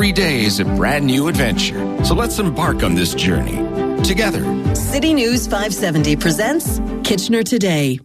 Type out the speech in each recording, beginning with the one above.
Every day is a brand new adventure. So let's embark on this journey together. City News 570 presents Kitchener Today.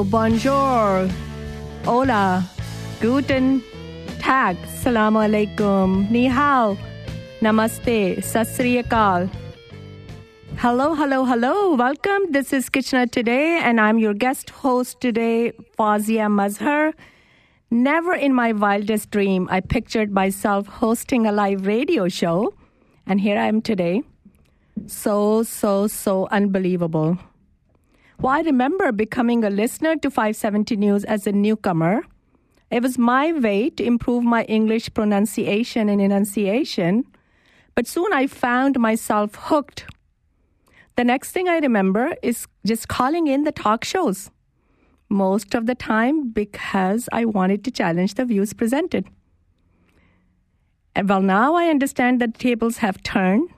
Hello, bonjour, hola, guten tag, salamu alaikum, ni hao, namaste, sasriyakal. Hello, hello, hello. Welcome. This is Kitchener Today, and I'm your guest host today, Fazia Mazhar. Never in my wildest dream I pictured myself hosting a live radio show, and here I am today. So, so, so unbelievable. Well, I remember becoming a listener to 570 News as a newcomer. It was my way to improve my English pronunciation and enunciation, but soon I found myself hooked. The next thing I remember is just calling in the talk shows, most of the time because I wanted to challenge the views presented. And well, now I understand that tables have turned,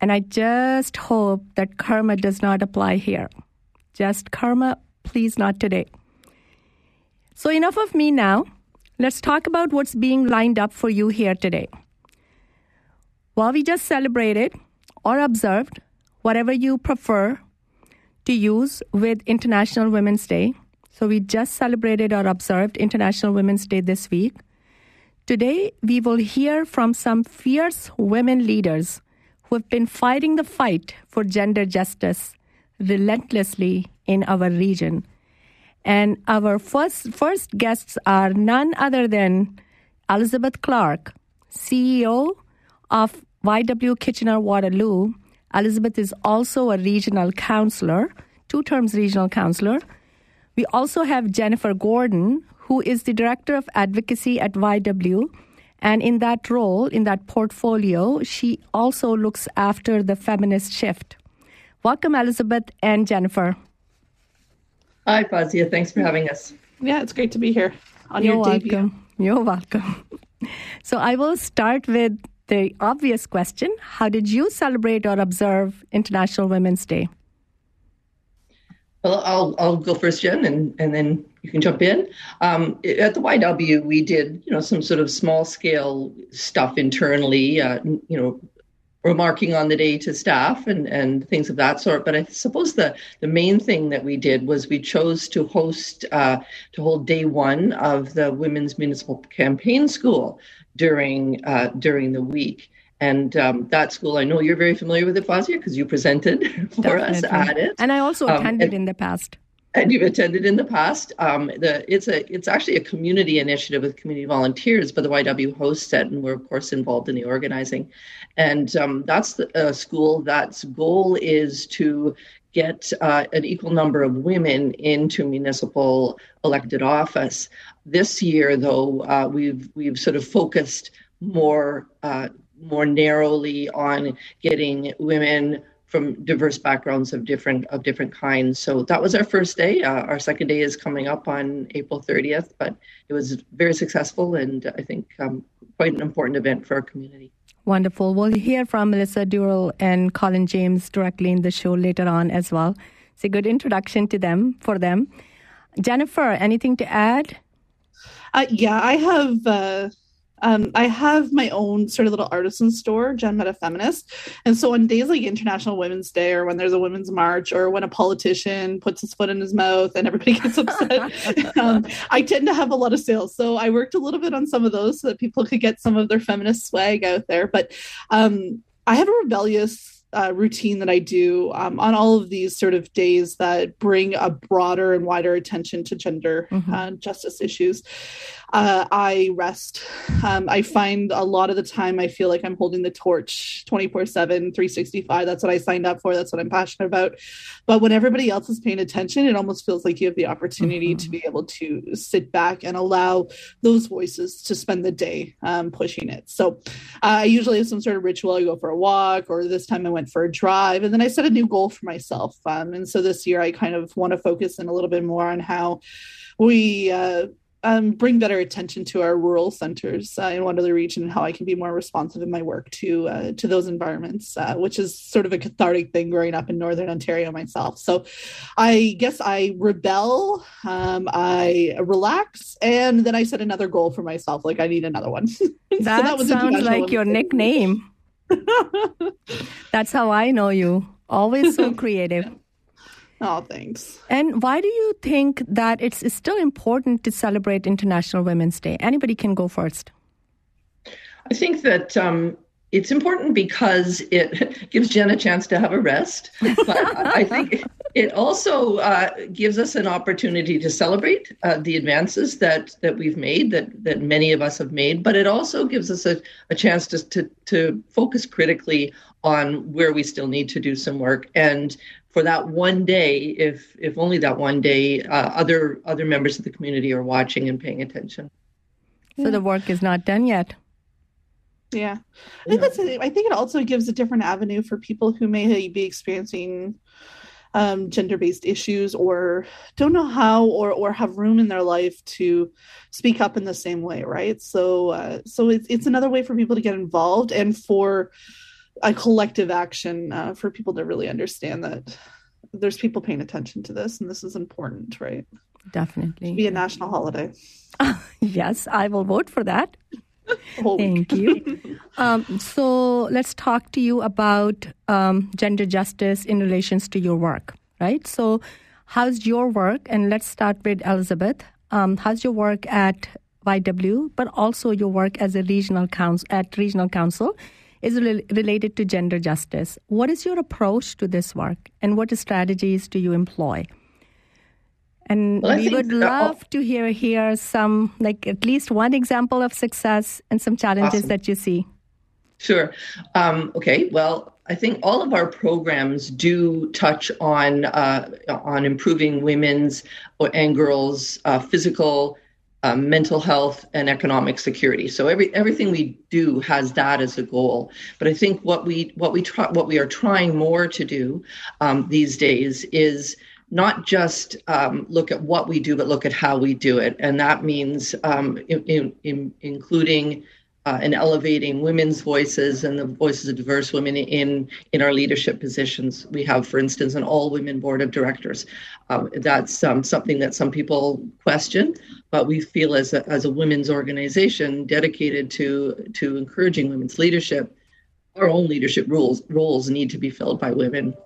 and I just hope that karma does not apply here. Just karma, please not today. So, enough of me now. Let's talk about what's being lined up for you here today. Well, we just celebrated or observed, whatever you prefer to use with International Women's Day. So, we just celebrated or observed International Women's Day this week. Today, we will hear from some fierce women leaders who have been fighting the fight for gender justice relentlessly in our region. And our first, first guests are none other than Elizabeth Clark, CEO of YW Kitchener Waterloo. Elizabeth is also a regional councillor, two terms regional councillor. We also have Jennifer Gordon, who is the director of advocacy at YW. And in that role, in that portfolio, she also looks after the feminist shift. Welcome, Elizabeth and Jennifer. Hi, Fazia. Thanks for having us. Yeah, it's great to be here on You're your welcome. debut. You're welcome. So I will start with the obvious question How did you celebrate or observe International Women's Day? Well, I'll I'll go first, Jen, and and then you can jump in. Um, at the YW, we did you know some sort of small scale stuff internally. Uh, you know, remarking on the day to staff and, and things of that sort. But I suppose the, the main thing that we did was we chose to host, uh, to hold day one of the Women's Municipal Campaign School during, uh, during the week. And um, that school, I know you're very familiar with it, Fazia, because you presented for us at it. And I also Um, attended and- in the past. And you've attended in the past. Um, the, it's a it's actually a community initiative with community volunteers, but the YW hosts it, and we're of course involved in the organizing. And um, that's the, a school that's goal is to get uh, an equal number of women into municipal elected office. This year, though, uh, we've we've sort of focused more uh, more narrowly on getting women from diverse backgrounds of different of different kinds. So that was our first day. Uh, our second day is coming up on April 30th, but it was very successful and I think um, quite an important event for our community. Wonderful. We'll hear from Melissa Durrell and Colleen James directly in the show later on as well. It's a good introduction to them for them. Jennifer, anything to add? Uh, yeah, I have. Uh, um, I have my own sort of little artisan store, Gen Meta Feminist. And so on days like International Women's Day or when there's a women's march or when a politician puts his foot in his mouth and everybody gets upset, um, I tend to have a lot of sales. So I worked a little bit on some of those so that people could get some of their feminist swag out there. But um, I have a rebellious uh, routine that I do um, on all of these sort of days that bring a broader and wider attention to gender mm-hmm. uh, justice issues. Uh, I rest. Um, I find a lot of the time I feel like I'm holding the torch 24 7, 365. That's what I signed up for. That's what I'm passionate about. But when everybody else is paying attention, it almost feels like you have the opportunity mm-hmm. to be able to sit back and allow those voices to spend the day um, pushing it. So uh, I usually have some sort of ritual. I go for a walk, or this time I went for a drive, and then I set a new goal for myself. Um, and so this year I kind of want to focus in a little bit more on how we uh, um, bring better attention to our rural centers uh, in Waterloo region and how I can be more responsive in my work to uh, to those environments, uh, which is sort of a cathartic thing growing up in Northern Ontario myself. So, I guess I rebel, um, I relax, and then I set another goal for myself. Like I need another one. That, so that sounds like your nickname. That's how I know you. Always so creative. Oh, thanks. And why do you think that it's, still important to celebrate International Women's Day? Anybody can go first. I think that um, it's important because it gives Jen a chance to have a rest. But I think it also uh, gives us an opportunity to celebrate uh, the advances that that we've made, that that many of us have made. But it also gives us a, a chance to, to to focus critically on where we still need to do some work and for that one day, if if only that one day, uh, other other members of the community are watching and paying attention. So the work is not done yet. Yeah, I think that's. I think it also gives a different avenue for people who may be experiencing um, gender-based issues or don't know how or or have room in their life to speak up in the same way, right? So uh, so it's it's another way for people to get involved and for a collective action uh, for people to really understand that there's people paying attention to this and this is important, right? Definitely. be a national holiday. yes, I will vote for that. Thank you. um, so let's talk to you about um, gender justice in relations to your work, right? So, how's your work? And let's start with Elizabeth. Um, how's your work at YW, but also your work as a regional council at regional council is re- related to gender justice. What is your approach to this work, and what strategies do you employ? And well, we would love to hear here some, like at least one example of success and some challenges awesome. that you see. Sure. Um, okay. Well, I think all of our programs do touch on uh, on improving women's and girls' uh, physical um, mental health and economic security. So every everything we do has that as a goal. But I think what we what we try what we are trying more to do um, these days is not just um, look at what we do, but look at how we do it, and that means um, in, in, in, including uh, and elevating women's voices and the voices of diverse women in in our leadership positions. We have, for instance, an all women board of directors. Um, that's um, something that some people question, but we feel as a, as a women's organization dedicated to to encouraging women's leadership. Our own leadership roles roles need to be filled by women.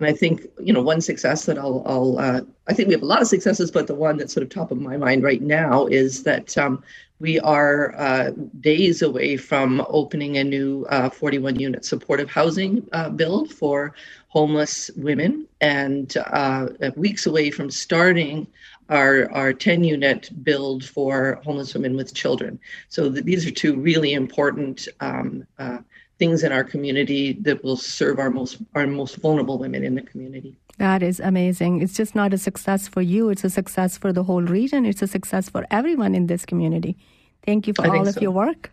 And I think you know one success that I'll, I'll uh, I think we have a lot of successes, but the one that's sort of top of my mind right now is that um, we are uh, days away from opening a new uh, 41 unit supportive housing uh, build for homeless women, and uh, weeks away from starting our, our 10 unit build for homeless women with children. So th- these are two really important um, uh, things in our community that will serve our most our most vulnerable women in the community. That is amazing. It's just not a success for you, it's a success for the whole region. It's a success for everyone in this community. Thank you for all of so. your work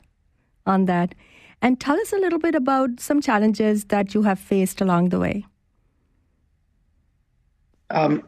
on that. And tell us a little bit about some challenges that you have faced along the way. Um,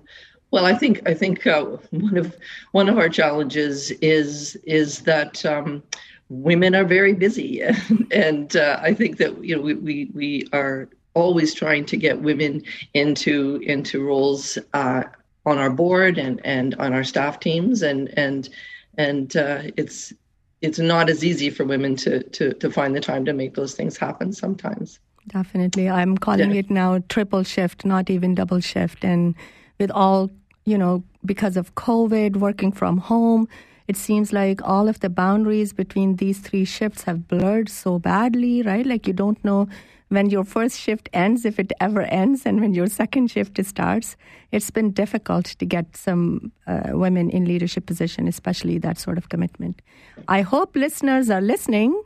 well, I think I think uh, one of one of our challenges is is that um, women are very busy, and uh, I think that you know we, we we are always trying to get women into into roles uh, on our board and and on our staff teams. And and and uh, it's it's not as easy for women to to to find the time to make those things happen sometimes. Definitely. I'm calling yeah. it now triple shift not even double shift. And with all you know because of covid working from home it seems like all of the boundaries between these three shifts have blurred so badly right like you don't know when your first shift ends, if it ever ends, and when your second shift starts, it's been difficult to get some uh, women in leadership position, especially that sort of commitment. I hope listeners are listening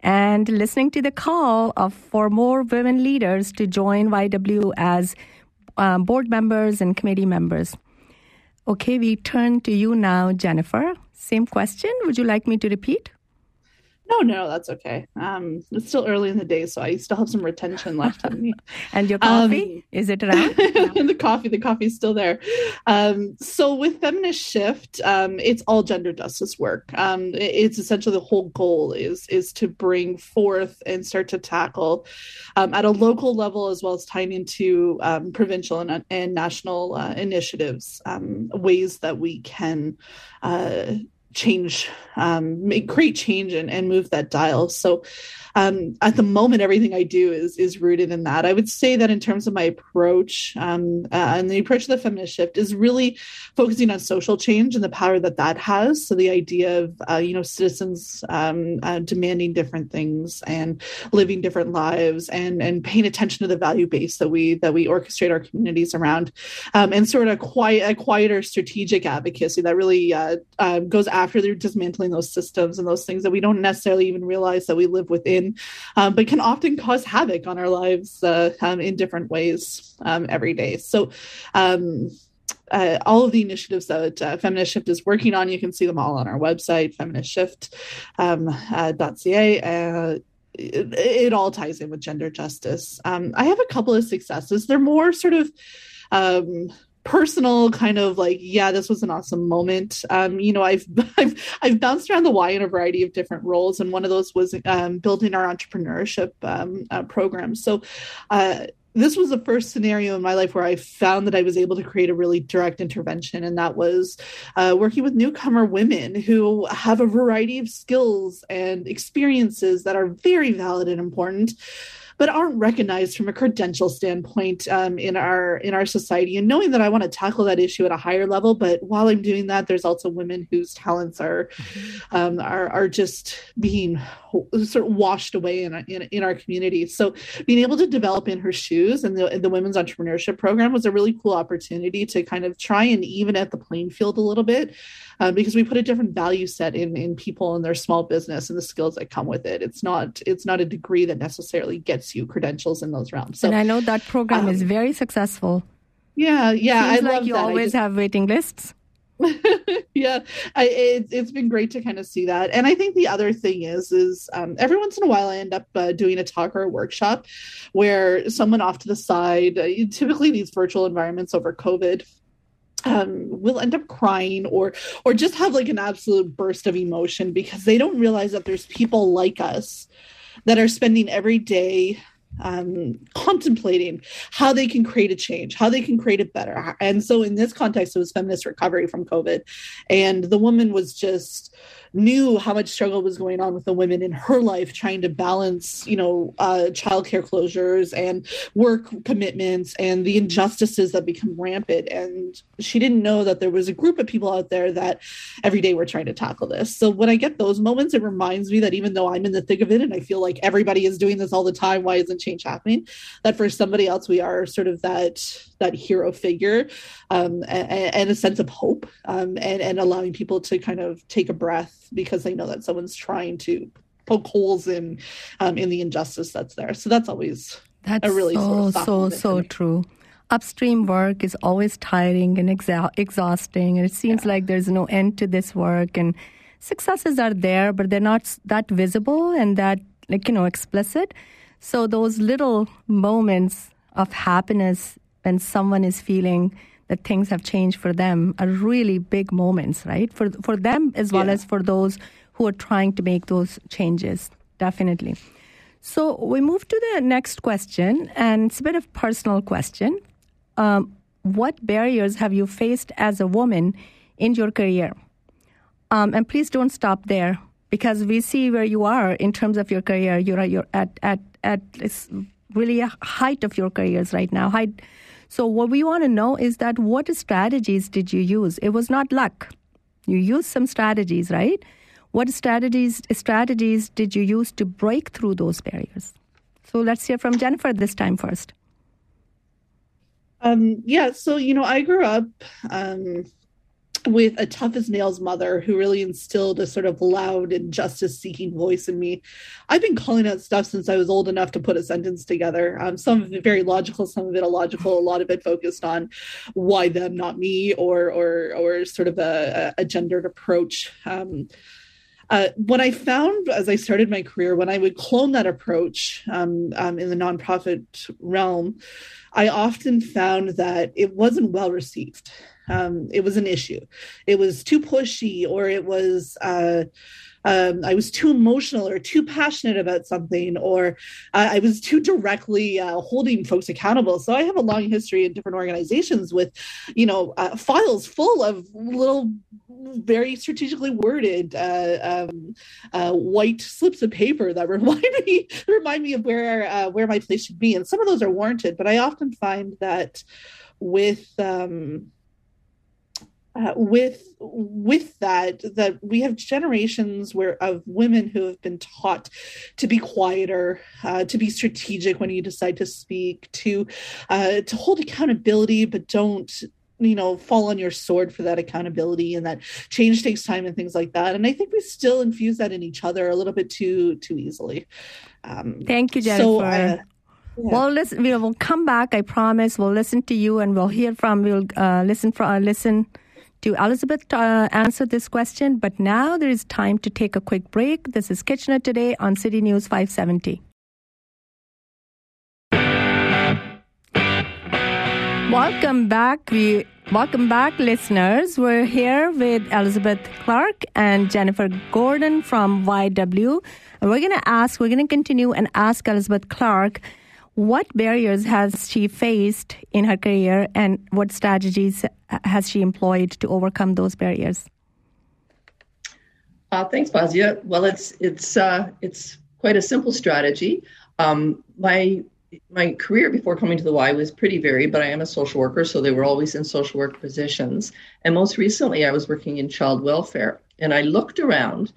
and listening to the call of for more women leaders to join YW as um, board members and committee members. Okay, we turn to you now, Jennifer. Same question. Would you like me to repeat? No, no, that's okay. Um, it's still early in the day, so I still have some retention left in me. and your coffee um, is it around? and the coffee, the coffee's still there. Um, so with feminist shift, um, it's all gender justice work. Um, it's essentially the whole goal is is to bring forth and start to tackle um, at a local level as well as tying into provincial and, and national uh, initiatives ways that we can. Uh, change um, make create change and, and move that dial. So um, at the moment everything i do is is rooted in that. I would say that in terms of my approach um, uh, and the approach of the feminist shift is really focusing on social change and the power that that has. So the idea of uh, you know citizens um, uh, demanding different things and living different lives and and paying attention to the value base that we that we orchestrate our communities around. Um, and sort of quiet a quieter strategic advocacy that really uh, uh, goes after they're dismantling those systems and those things that we don't necessarily even realize that we live within um, but can often cause havoc on our lives uh, um, in different ways um, every day. So, um, uh, all of the initiatives that uh, Feminist Shift is working on, you can see them all on our website, feministshift.ca. Um, uh, uh, it, it, all ties in with gender justice. Um, I have a couple of successes. They're more sort of um, personal kind of like yeah this was an awesome moment. Um you know i've i've i've bounced around the y in a variety of different roles and one of those was um, building our entrepreneurship um, uh, program. So uh this was the first scenario in my life where I found that I was able to create a really direct intervention, and that was uh, working with newcomer women who have a variety of skills and experiences that are very valid and important but aren't recognized from a credential standpoint um, in our in our society. And knowing that I want to tackle that issue at a higher level, but while I'm doing that, there's also women whose talents are mm-hmm. um, are are just being sort of washed away in, in, in our community. So being able to develop in her shoes and the, the women's entrepreneurship program was a really cool opportunity to kind of try and even at the playing field a little bit um, because we put a different value set in in people and their small business and the skills that come with it. It's not it's not a degree that necessarily gets you credentials in those realms. So, and I know that program um, is very successful. Yeah, yeah, Seems I like you that. always just, have waiting lists. yeah, I, it, has been great to kind of see that. And I think the other thing is, is um, every once in a while I end up uh, doing a talk or a workshop where someone off to the side, uh, typically these virtual environments over COVID, um, will end up crying or or just have like an absolute burst of emotion because they don't realize that there's people like us that are spending every day um, contemplating how they can create a change, how they can create it better. And so, in this context, it was feminist recovery from COVID, and the woman was just knew how much struggle was going on with the women in her life trying to balance, you know, uh, childcare closures and work commitments and the injustices that become rampant. And she didn't know that there was a group of people out there that every day were trying to tackle this. So when I get those moments, it reminds me that even though I'm in the thick of it and I feel like everybody is doing this all the time, why isn't change happening? That for somebody else, we are sort of that that hero figure um, and, and, a sense of hope um, and, and allowing people to kind of take a breath because they know that someone's trying to poke holes in um, in the injustice that's there. So that's always that's a really so sort of so so true. Upstream work is always tiring and exa- exhausting, and it seems yeah. like there's no end to this work. And successes are there, but they're not that visible and that like you know explicit. So those little moments of happiness when someone is feeling that things have changed for them are really big moments, right? For for them as well yeah. as for those who are trying to make those changes. Definitely. So we move to the next question, and it's a bit of personal question. Um, what barriers have you faced as a woman in your career? Um, and please don't stop there because we see where you are in terms of your career. You're, you're at at at really a height of your careers right now. Height so what we want to know is that what strategies did you use? It was not luck. You used some strategies, right? What strategies strategies did you use to break through those barriers? So let's hear from Jennifer this time first. Um, yeah, so you know, I grew up um, with a tough as nails mother who really instilled a sort of loud and justice seeking voice in me. I've been calling out stuff since I was old enough to put a sentence together. Um, some of it very logical, some of it illogical, a lot of it focused on why them, not me, or or or sort of a, a gendered approach. Um, uh, what I found as I started my career, when I would clone that approach um, um, in the nonprofit realm, I often found that it wasn't well received. Um, it was an issue. It was too pushy, or it was. Uh, um, I was too emotional or too passionate about something, or I was too directly uh, holding folks accountable. So I have a long history in different organizations with, you know, uh, files full of little, very strategically worded uh, um, uh, white slips of paper that remind me remind me of where where my place should be. And some of those are warranted, but I often find that with um, uh, with with that that we have generations where of women who have been taught to be quieter uh, to be strategic when you decide to speak to uh, to hold accountability but don't you know fall on your sword for that accountability and that change takes time and things like that and i think we still infuse that in each other a little bit too too easily um, thank you jennifer so, uh, yeah. Well, listen. We will come back. I promise. We'll listen to you, and we'll hear from. We'll uh, listen from. Uh, listen to Elizabeth uh, answer this question, but now there is time to take a quick break. This is Kitchener Today on City News 570. Welcome back. We welcome back, listeners. We're here with Elizabeth Clark and Jennifer Gordon from YW. And we're going to ask, we're going to continue and ask Elizabeth Clark what barriers has she faced in her career and what strategies has she employed to overcome those barriers? Uh, thanks, Fazia. Well, it's it's uh, it's quite a simple strategy. Um, my my career before coming to the Y was pretty varied, but I am a social worker, so they were always in social work positions. And most recently, I was working in child welfare, and I looked around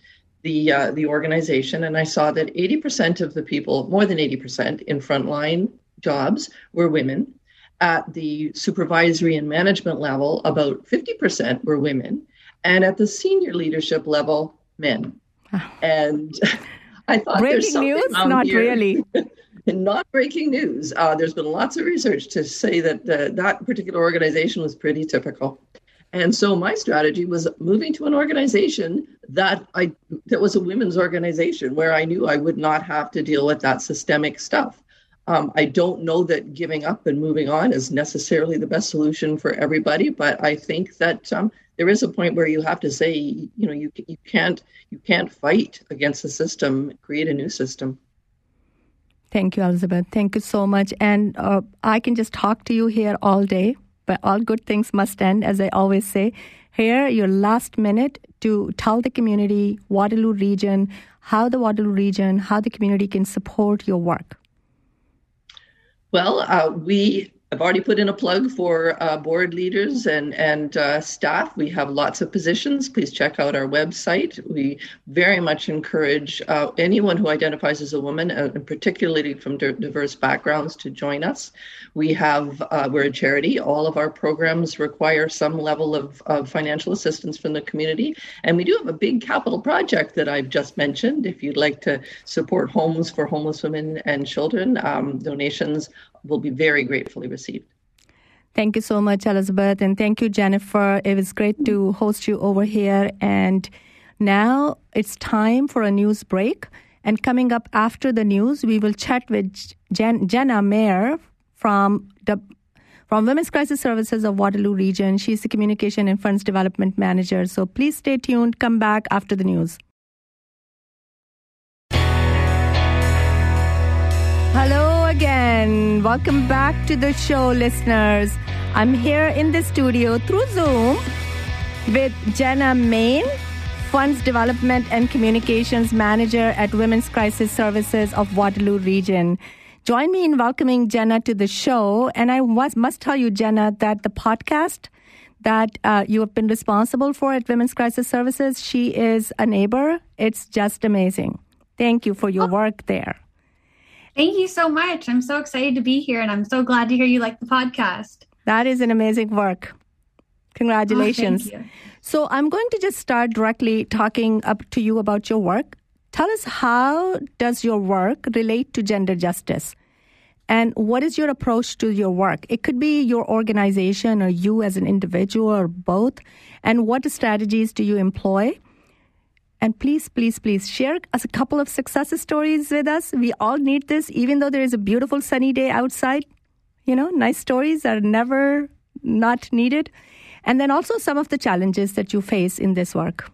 the uh, the organization, and I saw that 80% of the people, more than 80% in frontline jobs, were women. At the supervisory and management level, about 50% were women, and at the senior leadership level, men. Oh. And I thought breaking there's something news, not here. really. not breaking news. Uh, there's been lots of research to say that uh, that particular organization was pretty typical. And so my strategy was moving to an organization that I that was a women's organization where I knew I would not have to deal with that systemic stuff. Um, I don't know that giving up and moving on is necessarily the best solution for everybody, but I think that um, there is a point where you have to say, you know, you you can't you can't fight against the system. Create a new system. Thank you, Elizabeth. Thank you so much. And uh, I can just talk to you here all day but all good things must end, as I always say. Here, your last minute to tell the community, Waterloo region, how the Waterloo region, how the community can support your work. Well, uh, we I've already put in a plug for uh, board leaders and and uh, staff. We have lots of positions. Please check out our website. We very much encourage uh, anyone who identifies as a woman, uh, and particularly from diverse backgrounds, to join us. We have uh, we're a charity. All of our programs require some level of, of financial assistance from the community, and we do have a big capital project that I've just mentioned. If you'd like to support homes for homeless women and children, um, donations will be very gratefully received. Thank you so much, Elizabeth. And thank you, Jennifer. It was great to host you over here. And now it's time for a news break. And coming up after the news, we will chat with Jen, Jenna Mayer from the from Women's Crisis Services of Waterloo Region. She's the Communication and Funds Development Manager. So please stay tuned. Come back after the news. Again. Welcome back to the show, listeners. I'm here in the studio through Zoom with Jenna Main, Funds Development and Communications Manager at Women's Crisis Services of Waterloo Region. Join me in welcoming Jenna to the show. And I was, must tell you, Jenna, that the podcast that uh, you have been responsible for at Women's Crisis Services, she is a neighbor. It's just amazing. Thank you for your work there. Thank you so much. I'm so excited to be here and I'm so glad to hear you like the podcast. That is an amazing work. Congratulations. Oh, so I'm going to just start directly talking up to you about your work. Tell us how does your work relate to gender justice? And what is your approach to your work? It could be your organization or you as an individual or both. And what strategies do you employ? And please, please, please share us a couple of success stories with us. We all need this, even though there is a beautiful sunny day outside. You know, nice stories are never not needed. And then also some of the challenges that you face in this work.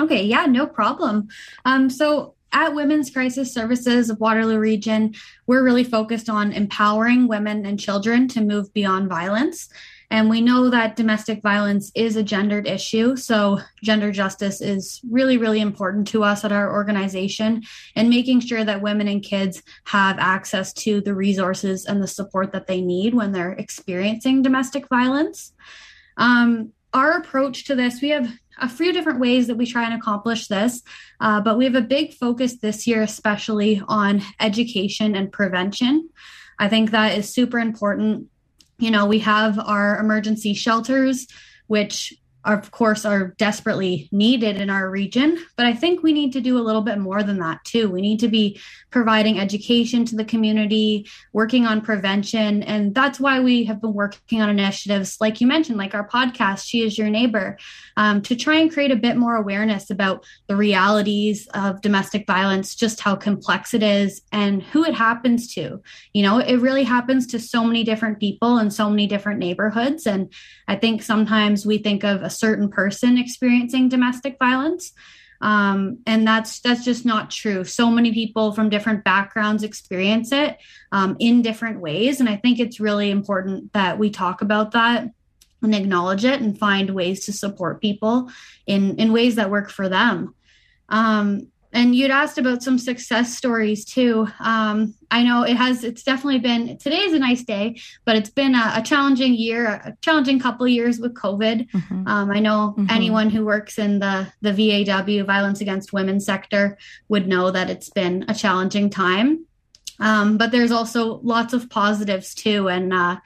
Okay, yeah, no problem. Um, so at Women's Crisis Services of Waterloo Region, we're really focused on empowering women and children to move beyond violence. And we know that domestic violence is a gendered issue. So, gender justice is really, really important to us at our organization and making sure that women and kids have access to the resources and the support that they need when they're experiencing domestic violence. Um, our approach to this, we have a few different ways that we try and accomplish this, uh, but we have a big focus this year, especially on education and prevention. I think that is super important you know, we have our emergency shelters, which of course are desperately needed in our region but i think we need to do a little bit more than that too. We need to be providing education to the community working on prevention and that's why we have been working on initiatives like you mentioned like our podcast she is your neighbor um, to try and create a bit more awareness about the realities of domestic violence just how complex it is and who it happens to. You know it really happens to so many different people in so many different neighborhoods and i think sometimes we think of a certain person experiencing domestic violence. Um, and that's that's just not true. So many people from different backgrounds experience it um, in different ways, and I think it's really important that we talk about that and acknowledge it and find ways to support people in in ways that work for them. Um, and you'd asked about some success stories too. Um, I know it has. It's definitely been. Today is a nice day, but it's been a, a challenging year, a challenging couple years with COVID. Mm-hmm. Um, I know mm-hmm. anyone who works in the the VAW violence against women sector would know that it's been a challenging time. Um, but there's also lots of positives too, and uh,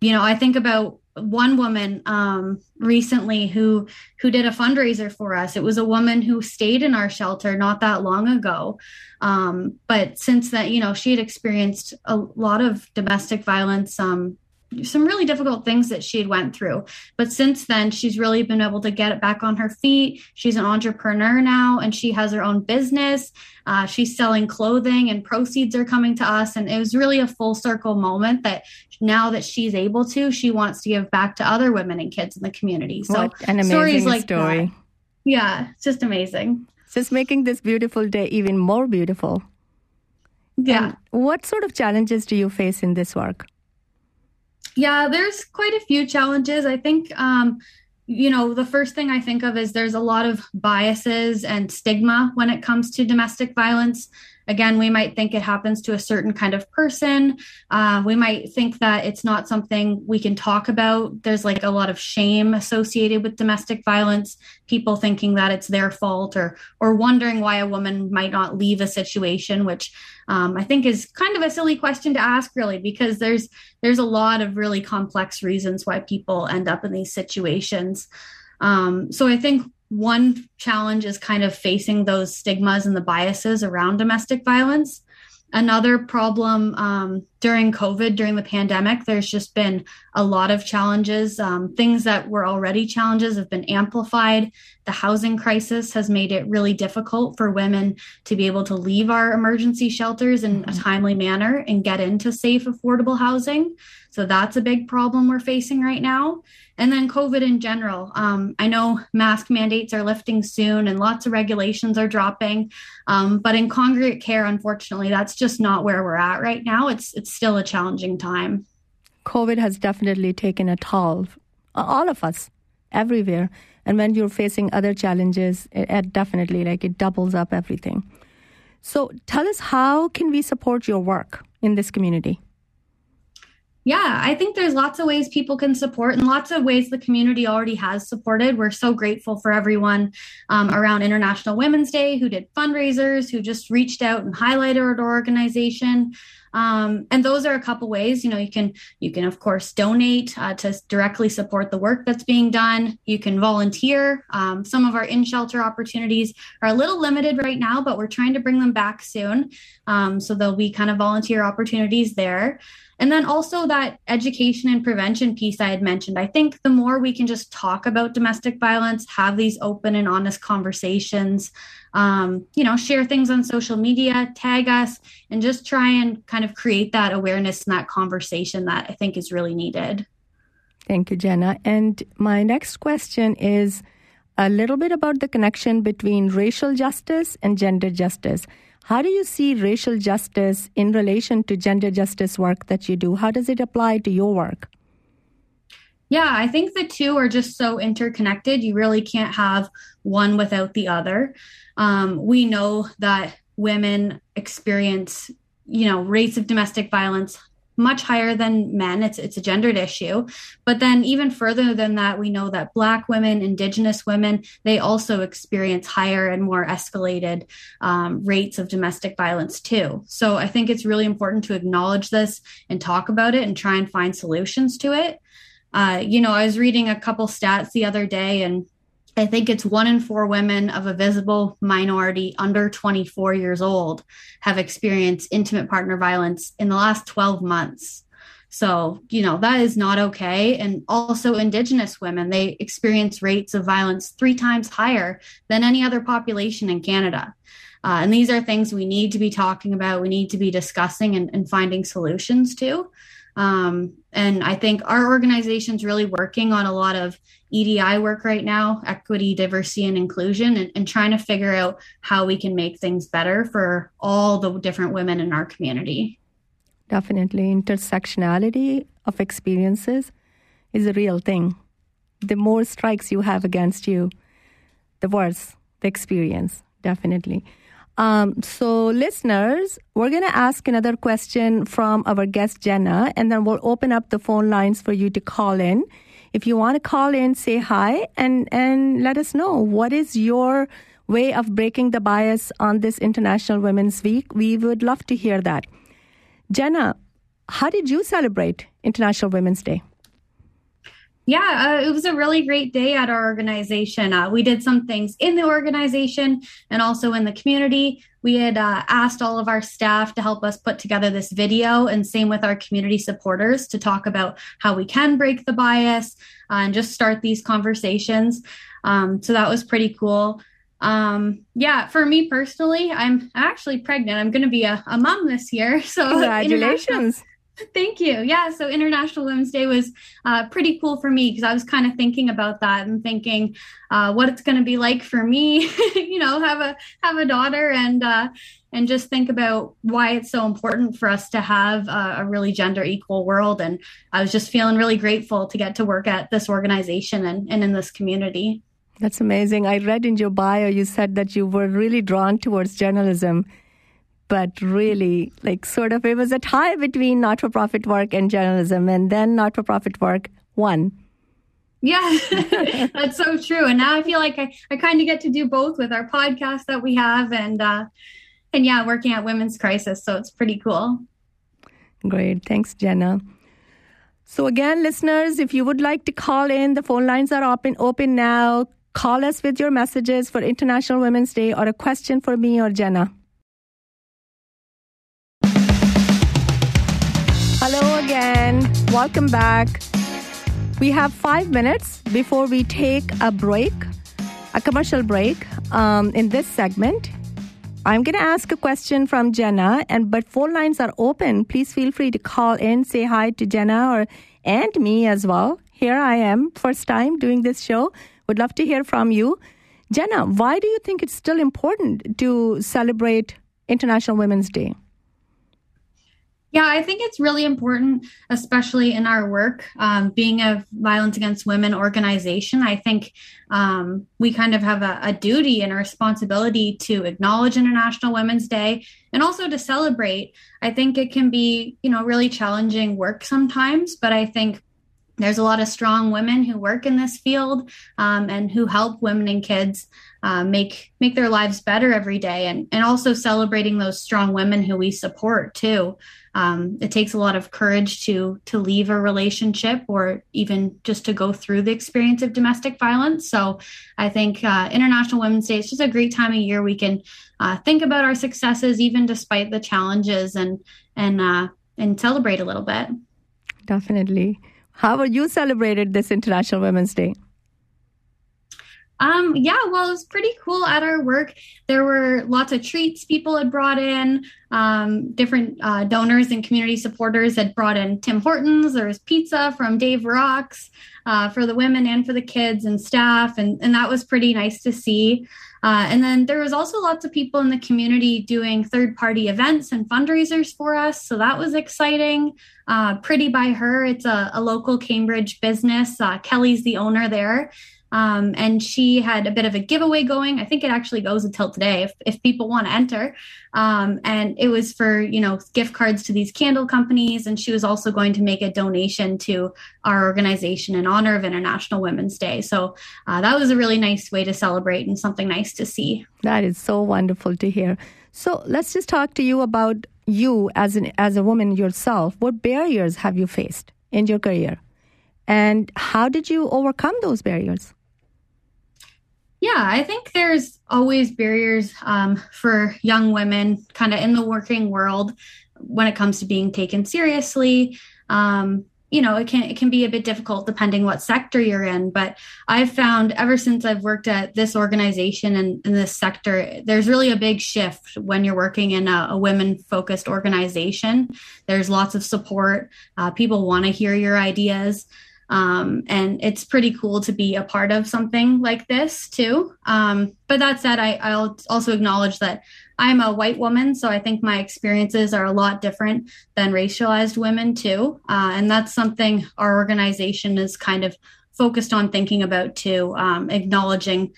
you know, I think about one woman um, recently who who did a fundraiser for us. It was a woman who stayed in our shelter not that long ago, um, but since that, you know, she had experienced a lot of domestic violence um, some really difficult things that she had went through. But since then she's really been able to get it back on her feet. She's an entrepreneur now and she has her own business. Uh, she's selling clothing and proceeds are coming to us. And it was really a full circle moment that now that she's able to she wants to give back to other women and kids in the community. So what an amazing stories like story. That, yeah it's just amazing. Just making this beautiful day even more beautiful. Yeah. And what sort of challenges do you face in this work yeah, there's quite a few challenges. I think, um, you know, the first thing I think of is there's a lot of biases and stigma when it comes to domestic violence. Again, we might think it happens to a certain kind of person. Uh, we might think that it's not something we can talk about. There's like a lot of shame associated with domestic violence. People thinking that it's their fault, or or wondering why a woman might not leave a situation, which um, I think is kind of a silly question to ask, really, because there's there's a lot of really complex reasons why people end up in these situations. Um, so I think one challenge is kind of facing those stigmas and the biases around domestic violence. Another problem um, during COVID, during the pandemic, there's just been a lot of challenges. Um, things that were already challenges have been amplified. The housing crisis has made it really difficult for women to be able to leave our emergency shelters in a mm-hmm. timely manner and get into safe, affordable housing. So that's a big problem we're facing right now. And then COVID in general. Um, I know mask mandates are lifting soon and lots of regulations are dropping. Um, but in congregate care, unfortunately, that's just not where we're at right now. It's it's still a challenging time. COVID has definitely taken a toll, uh, all of us, everywhere. And when you're facing other challenges, it, it definitely like it doubles up everything. So tell us how can we support your work in this community? Yeah, I think there's lots of ways people can support and lots of ways the community already has supported. We're so grateful for everyone um, around International Women's Day who did fundraisers, who just reached out and highlighted our organization. Um, and those are a couple ways. You know, you can you can of course donate uh, to directly support the work that's being done. You can volunteer. Um, some of our in shelter opportunities are a little limited right now, but we're trying to bring them back soon. Um, so there'll be kind of volunteer opportunities there. And then also that education and prevention piece I had mentioned. I think the more we can just talk about domestic violence, have these open and honest conversations, um, you know, share things on social media, tag us, and just try and kind of create that awareness and that conversation that I think is really needed. Thank you, Jenna. And my next question is a little bit about the connection between racial justice and gender justice. How do you see racial justice in relation to gender justice work that you do? How does it apply to your work? Yeah, I think the two are just so interconnected. You really can't have one without the other. Um, we know that women experience, you know, rates of domestic violence much higher than men. It's it's a gendered issue. But then even further than that, we know that black women, indigenous women, they also experience higher and more escalated um, rates of domestic violence too. So I think it's really important to acknowledge this and talk about it and try and find solutions to it. Uh, you know, I was reading a couple stats the other day and I think it's one in four women of a visible minority under 24 years old have experienced intimate partner violence in the last 12 months. So, you know, that is not okay. And also, Indigenous women, they experience rates of violence three times higher than any other population in Canada. Uh, and these are things we need to be talking about, we need to be discussing and, and finding solutions to. Um, and I think our organization's really working on a lot of EDI work right now, equity, diversity, and inclusion, and, and trying to figure out how we can make things better for all the different women in our community. Definitely. Intersectionality of experiences is a real thing. The more strikes you have against you, the worse the experience, definitely. Um, so, listeners, we're going to ask another question from our guest, Jenna, and then we'll open up the phone lines for you to call in. If you want to call in, say hi and, and let us know what is your way of breaking the bias on this International Women's Week. We would love to hear that. Jenna, how did you celebrate International Women's Day? Yeah, uh, it was a really great day at our organization. Uh, we did some things in the organization and also in the community. We had uh, asked all of our staff to help us put together this video, and same with our community supporters to talk about how we can break the bias uh, and just start these conversations. Um, so that was pretty cool. Um, yeah, for me personally, I'm actually pregnant. I'm going to be a, a mom this year. So congratulations. Thank you. Yeah. So International Women's Day was uh, pretty cool for me because I was kind of thinking about that and thinking uh, what it's going to be like for me. you know, have a have a daughter and uh, and just think about why it's so important for us to have a, a really gender equal world. And I was just feeling really grateful to get to work at this organization and, and in this community. That's amazing. I read in your bio you said that you were really drawn towards journalism but really, like, sort of, it was a tie between not for profit work and journalism, and then not for profit work won. Yeah, that's so true. And now I feel like I, I kind of get to do both with our podcast that we have and, uh, and yeah, working at Women's Crisis. So it's pretty cool. Great. Thanks, Jenna. So again, listeners, if you would like to call in, the phone lines are open open now. Call us with your messages for International Women's Day or a question for me or Jenna. Hello again. Welcome back. We have five minutes before we take a break, a commercial break um, in this segment. I'm going to ask a question from Jenna, and but phone lines are open. Please feel free to call in, say hi to Jenna or and me as well. Here I am, first time doing this show. Would love to hear from you. Jenna, why do you think it's still important to celebrate International Women's Day? Yeah, I think it's really important, especially in our work, um, being a violence against women organization. I think um, we kind of have a, a, duty and a responsibility to acknowledge International Women's Day and also to celebrate. I think it can be, you know, really challenging work sometimes, but I think there's a lot of strong women who work in this field um, and who help women and kids uh, make make their lives better every day and and also celebrating those strong women who we support too um, it takes a lot of courage to to leave a relationship or even just to go through the experience of domestic violence. So i think uh, international women's day is just a great time of year we can uh, think about our successes even despite the challenges and and uh, and celebrate a little bit. Definitely. How were you celebrated this international women's day um, yeah, well, it was pretty cool at our work. There were lots of treats people had brought in. Um, different uh, donors and community supporters had brought in Tim Hortons. There was pizza from Dave Rocks uh, for the women and for the kids and staff, and, and that was pretty nice to see. Uh, and then there was also lots of people in the community doing third party events and fundraisers for us. So that was exciting. Uh, Pretty by Her, it's a, a local Cambridge business. Uh, Kelly's the owner there. Um, and she had a bit of a giveaway going. I think it actually goes until today if, if people want to enter. Um, and it was for, you know, gift cards to these candle companies. And she was also going to make a donation to our organization in honor of International Women's Day. So uh, that was a really nice way to celebrate and something nice to see. That is so wonderful to hear. So let's just talk to you about you as an as a woman yourself. What barriers have you faced in your career? And how did you overcome those barriers? Yeah, I think there's always barriers um, for young women kind of in the working world when it comes to being taken seriously. Um, you know, it can it can be a bit difficult depending what sector you're in. But I've found ever since I've worked at this organization and in this sector, there's really a big shift when you're working in a, a women focused organization. There's lots of support. Uh, people want to hear your ideas. Um, and it's pretty cool to be a part of something like this too. Um, but that said, I, I'll also acknowledge that I'm a white woman, so I think my experiences are a lot different than racialized women too. Uh, and that's something our organization is kind of focused on thinking about too, um, acknowledging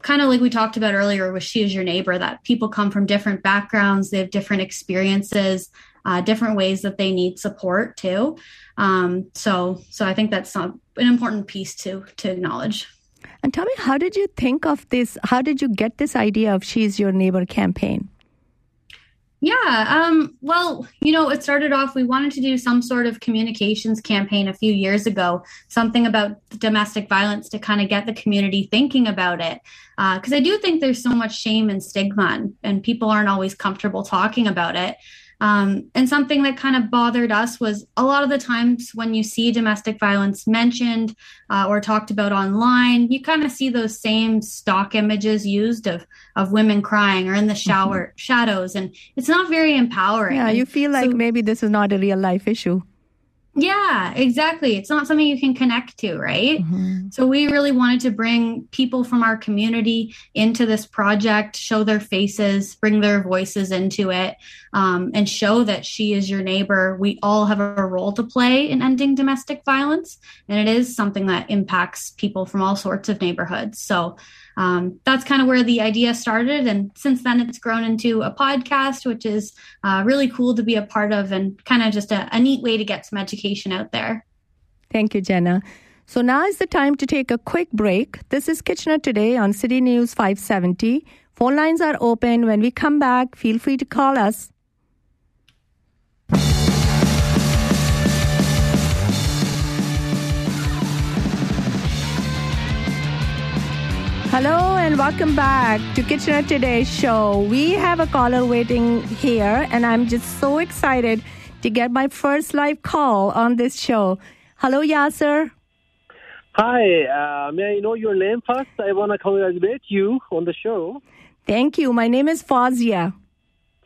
kind of like we talked about earlier with she is your neighbor that people come from different backgrounds they have different experiences uh, different ways that they need support too. Um, so, so I think that's an important piece to to acknowledge. And tell me, how did you think of this? How did you get this idea of "She's Your Neighbor" campaign? Yeah, um, well, you know, it started off, we wanted to do some sort of communications campaign a few years ago, something about domestic violence to kind of get the community thinking about it. Because uh, I do think there's so much shame and stigma, and, and people aren't always comfortable talking about it. Um, and something that kind of bothered us was a lot of the times when you see domestic violence mentioned uh, or talked about online, you kind of see those same stock images used of of women crying or in the shower mm-hmm. shadows, and it's not very empowering. Yeah, you feel like so, maybe this is not a real life issue. Yeah, exactly. It's not something you can connect to, right? Mm-hmm. So we really wanted to bring people from our community into this project, show their faces, bring their voices into it, um, and show that she is your neighbor. We all have a role to play in ending domestic violence, and it is something that impacts people from all sorts of neighborhoods. So um, that's kind of where the idea started. And since then, it's grown into a podcast, which is uh, really cool to be a part of and kind of just a, a neat way to get some education out there. Thank you, Jenna. So now is the time to take a quick break. This is Kitchener Today on City News 570. Phone lines are open. When we come back, feel free to call us. Hello and welcome back to Kitchener Today show. We have a caller waiting here, and I'm just so excited to get my first live call on this show. Hello, Yasser. Hi, uh, may I know your name first? I want to congratulate you on the show. Thank you. My name is Fazia.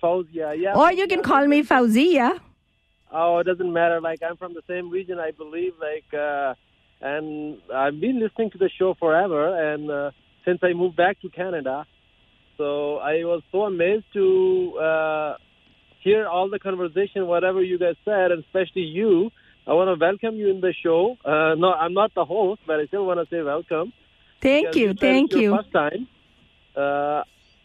Fauzia, yeah. Or you can call me Fauzia. Oh, it doesn't matter. Like, I'm from the same region, I believe. Like, uh, and I've been listening to the show forever, and uh, since I moved back to Canada. So I was so amazed to uh, hear all the conversation, whatever you guys said, and especially you. I want to welcome you in the show. Uh, no, I'm not the host, but I still want to say welcome. Thank you. Thank you. First time. Uh,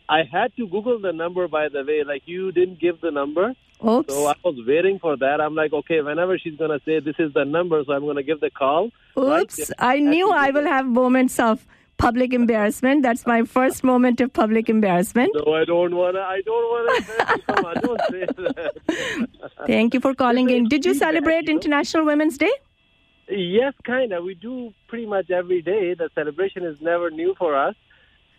I had to Google the number, by the way. Like, you didn't give the number. Oops. So I was waiting for that. I'm like, okay, whenever she's going to say this is the number, so I'm going to give the call. Oops. Right? I knew I will have moments of public embarrassment. That's my first moment of public embarrassment. No, I don't want to. I don't want to. Don't say that. Thank you for calling in. Did you celebrate? International Women's Day? Yes, kind of. We do pretty much every day. The celebration is never new for us.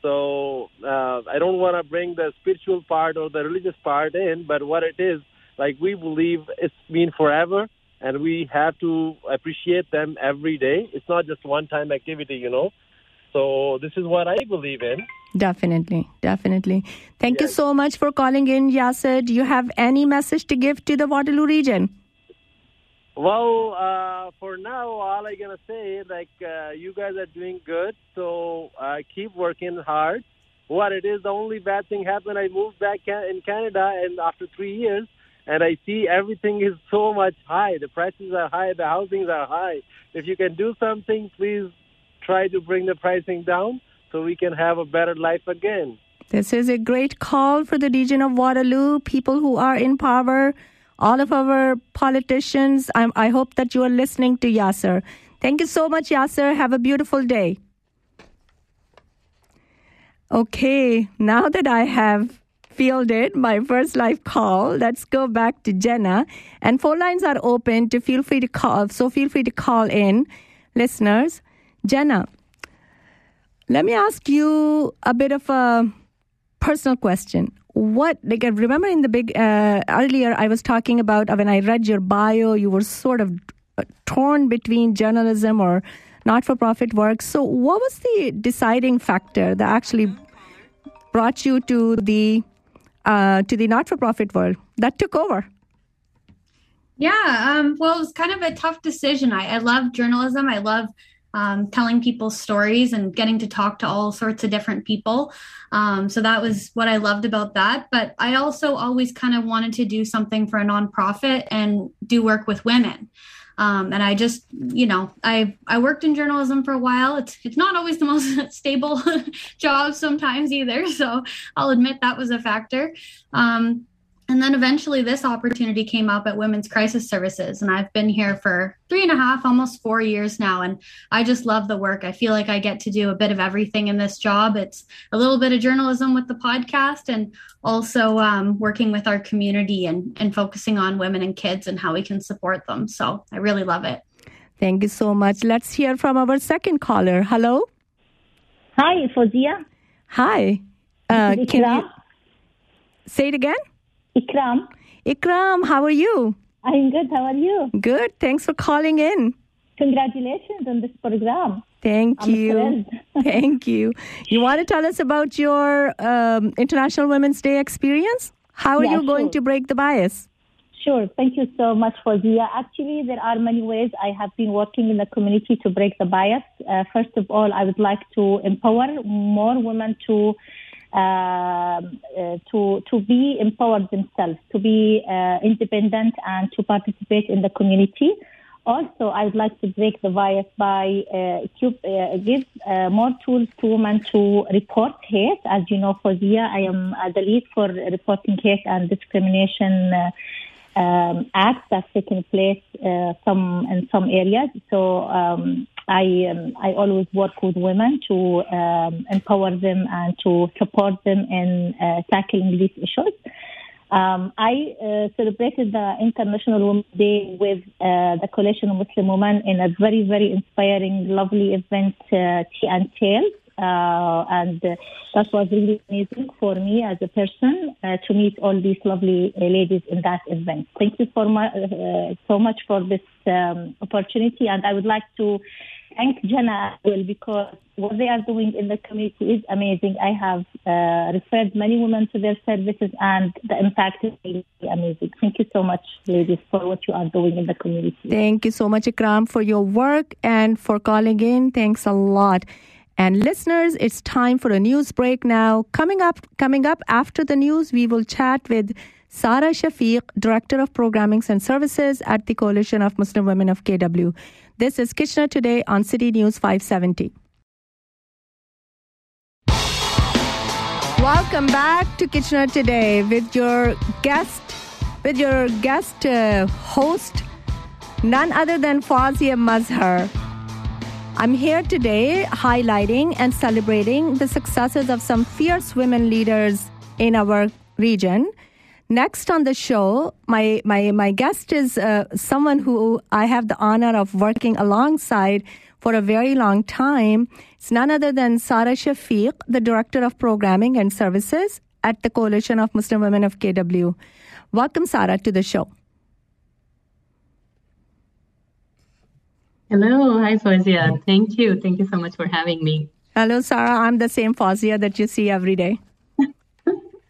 So uh, I don't want to bring the spiritual part or the religious part in, but what it is, like we believe it's been forever, and we have to appreciate them every day. It's not just one-time activity, you know. So this is what I believe in. Definitely, definitely. Thank you so much for calling in, Yasser. Do you have any message to give to the Waterloo region? Well, uh, for now, all I'm gonna say is like uh, you guys are doing good, so uh, keep working hard. What it is, the only bad thing happened. I moved back in Canada, and after three years, and I see everything is so much high. The prices are high, the housings are high. If you can do something, please try to bring the pricing down so we can have a better life again. This is a great call for the region of Waterloo, people who are in power, all of our politicians. I'm, I hope that you are listening to Yasser. Thank you so much, Yasser. Have a beautiful day. Okay, now that I have fielded my first live call, let's go back to Jenna. And phone lines are open to feel free to call. So feel free to call in, listeners. Jenna, let me ask you a bit of a personal question. What, like, I remember in the big, uh, earlier I was talking about when I read your bio, you were sort of uh, torn between journalism or not for profit work. So, what was the deciding factor that actually brought you to the uh, to the not for profit world that took over? Yeah, um, well, it was kind of a tough decision. I, I love journalism. I love um, telling people's stories and getting to talk to all sorts of different people. Um, so that was what I loved about that. But I also always kind of wanted to do something for a nonprofit and do work with women. Um, and I just, you know, I I worked in journalism for a while. It's it's not always the most stable job sometimes either. So I'll admit that was a factor. Um, and then eventually this opportunity came up at Women's Crisis Services. And I've been here for three and a half, almost four years now. And I just love the work. I feel like I get to do a bit of everything in this job. It's a little bit of journalism with the podcast and also um, working with our community and, and focusing on women and kids and how we can support them. So I really love it. Thank you so much. Let's hear from our second caller. Hello. Hi, Fozia. Hi. Uh, can you say it again? Ikram. Ikram, how are you? I'm good. How are you? Good. Thanks for calling in. Congratulations on this program. Thank I'm you. Thank you. You want to tell us about your um, International Women's Day experience? How are Yeah, you going sure. to break the bias? Sure. Thank you so much, Fozia. Actually, there are many ways I have been working in the community to break the bias. Uh, first of all, I would like to empower more women to um, uh, to to be empowered themselves, to be uh, independent, and to participate in the community. Also, I would like to break the bias by uh, uh, give uh, more tools to women to report hate. As you know, for Fozia, I am the lead for reporting hate and discrimination. Um, acts that's taken place some in some areas. So um, I um, I always work with women to um, empower them and to support them in uh, tackling these issues. Um, I uh, celebrated the International Women's Day with uh, the Coalition of Muslim Women in a very, very inspiring, lovely event, uh, Tea and Tales. Uh, and that was really amazing for me as a person uh, to meet all these lovely uh, ladies in that event. Thank you for my, uh, so much for this um, opportunity, and I would like to thank Jenna as well because what they are doing in the community is amazing. I have uh, referred many women to their services, and the impact is really amazing. Thank you so much, ladies, for what you are doing in the community. Thank you so much, Ikram, for your work and for calling in. Thanks a lot. And listeners, it's time for a news break now. Coming up, coming up after the news, we will chat with Sara Shafiq, Director of Programming and Services at the Coalition of Muslim Women of KW. This is Kitchener Today on City News 570. Welcome back to Kitchener Today with your guest, with your guest uh, host, none other than Fawzia Mazhar. I'm here today highlighting and celebrating the successes of some fierce women leaders in our region. Next on the show, my, my, my guest is uh, someone who I have the honor of working alongside for a very long time. It's none other than Sara Shafiq, the Director of Programming and Services at the Coalition of Muslim Women of KW. Welcome, Sara, to the show. Hello, hi Fawzia. Thank you. Thank you so much for having me. Hello, Sara. I'm the same Fawzia that you see every day.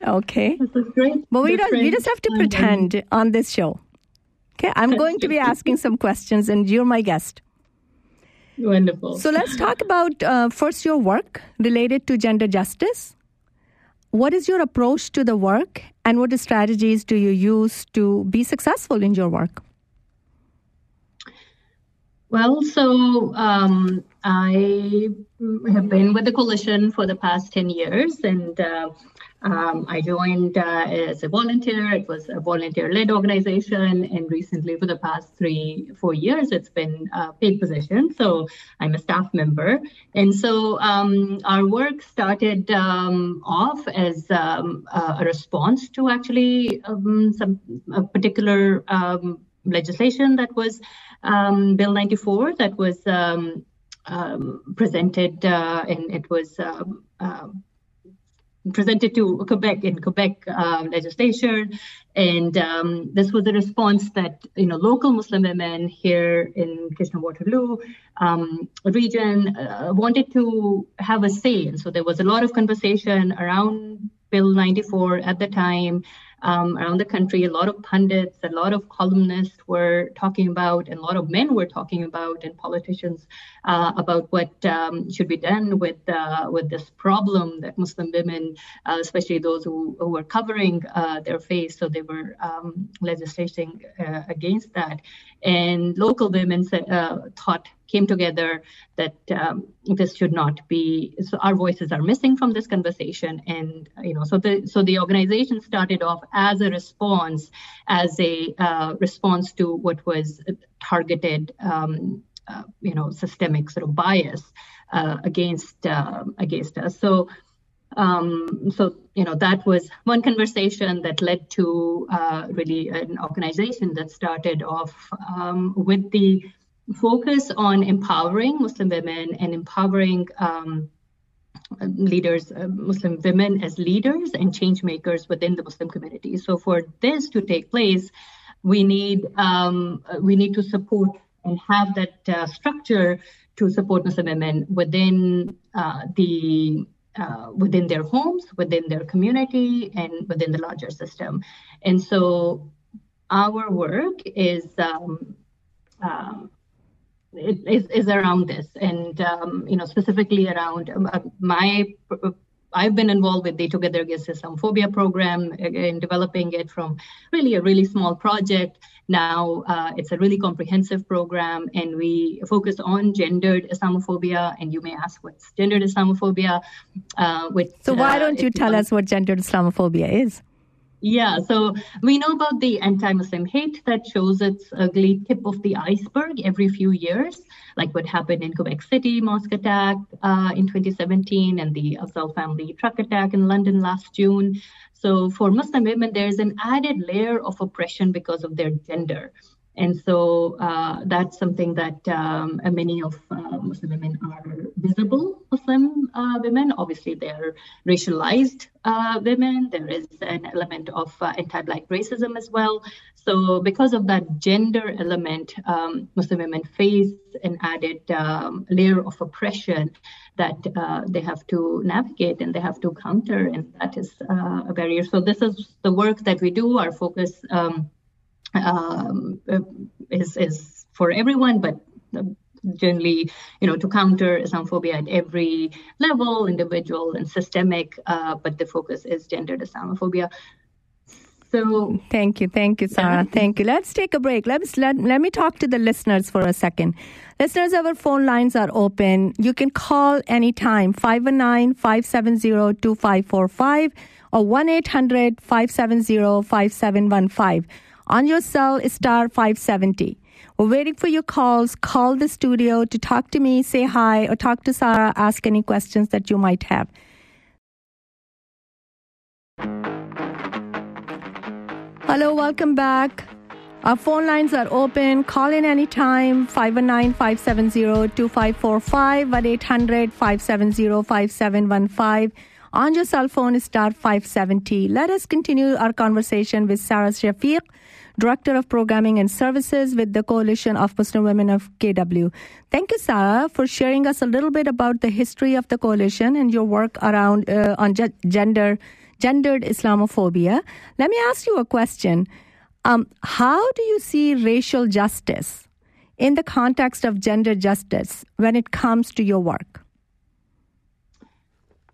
Okay. This is great. But we don't we just have to pretend on this show. Okay, I'm going to be asking some questions and you're my guest. Wonderful. So let's talk about uh, first your work related to gender justice. What is your approach to the work and what strategies do you use to be successful in your work? Well, so um, I have been with the coalition for the past 10 years, and uh, um, I joined uh, as a volunteer. It was a volunteer led organization, and recently, for the past three, four years, it's been a paid position. So I'm a staff member. And so um, our work started um, off as um, a response to actually um, some particular um, legislation that was um, Bill 94 that was um, um, presented uh, and it was um, um, presented to Quebec in Quebec uh, and um, this was a response that you know local Muslim women here in Kitchener Waterloo um, region uh, wanted to have a say, and so there was a lot of conversation around Bill 94 at the time. Um, around the country, a lot of pundits, a lot of columnists were talking about, and a lot of men were talking about, and politicians uh, about what um, should be done with uh, with this problem that Muslim women, uh, especially those who, who were covering uh, their face, so they were um, legislating uh, against that. And local women uh, thought came together that um, this should not be. So our voices are missing from this conversation, and you know, so the so the organization started off as a response, as a uh, response to what was targeted. Um, uh, you know, systemic sort of bias uh, against uh, against us. So, um, so you know, that was one conversation that led to uh, really an organization that started off um, with the focus on empowering Muslim women and empowering. Um, leaders, uh, Muslim women as leaders and change makers within the Muslim community. So for this to take place, we need um, we need to support and have that uh, structure to support Muslim women within uh, the uh, within their homes, within their community, and within the larger system. And so, our work is um, um, it, is, is around this, and um, you know specifically around um, my. I've been involved with the Together Against Islamophobia program in developing it from really a really small project now uh, it's a really comprehensive program, and we focus on gendered Islamophobia. And you may ask, what's gendered Islamophobia? Uh, with, so why don't you tell us what gendered Islamophobia is? Yeah, so we know about the anti-Muslim hate that shows its ugly tip of the iceberg every few years, like what happened in Quebec City mosque attack uh, in 2017 and the Afzal family truck attack in London last June. So for Muslim women, there's an added layer of oppression because of their gender. And so uh, that's something that um, many of uh, Muslim women are visible Muslim uh, women. Obviously, they're racialized uh, women. There is an element of uh, anti-black racism as well. So because of that gender element, um, Muslim women face an added um, layer of oppression that uh, they have to navigate and they have to counter, and that is a barrier. So this is the work that we do. Our focus. Um, um, is is for everyone, but generally, you know, to counter Islamophobia at every level, individual and systemic. Uh, but the focus is gendered Islamophobia. So thank you, thank you, Sarah. Yeah. Thank you. Let's take a break. Let's let let me talk to the listeners for a second. Listeners, our phone lines are open. You can call anytime 519-570-2545 or 1-800-570-5715. On your cell, star 570. We're waiting for your calls. Call the studio to talk to me, say hi, or talk to Sarah, ask any questions that you might have. Hello, welcome back. Our phone lines are open. Call in anytime 519 570 2545 at 800 570 5715. On your cell phone, star 570. Let us continue our conversation with Sarah Shafiq Director of Programming and Services with the Coalition of Muslim Women of KW. Thank you, Sarah, for sharing us a little bit about the history of the coalition and your work around uh, on ge- gender gendered Islamophobia. Let me ask you a question. Um, how do you see racial justice in the context of gender justice when it comes to your work?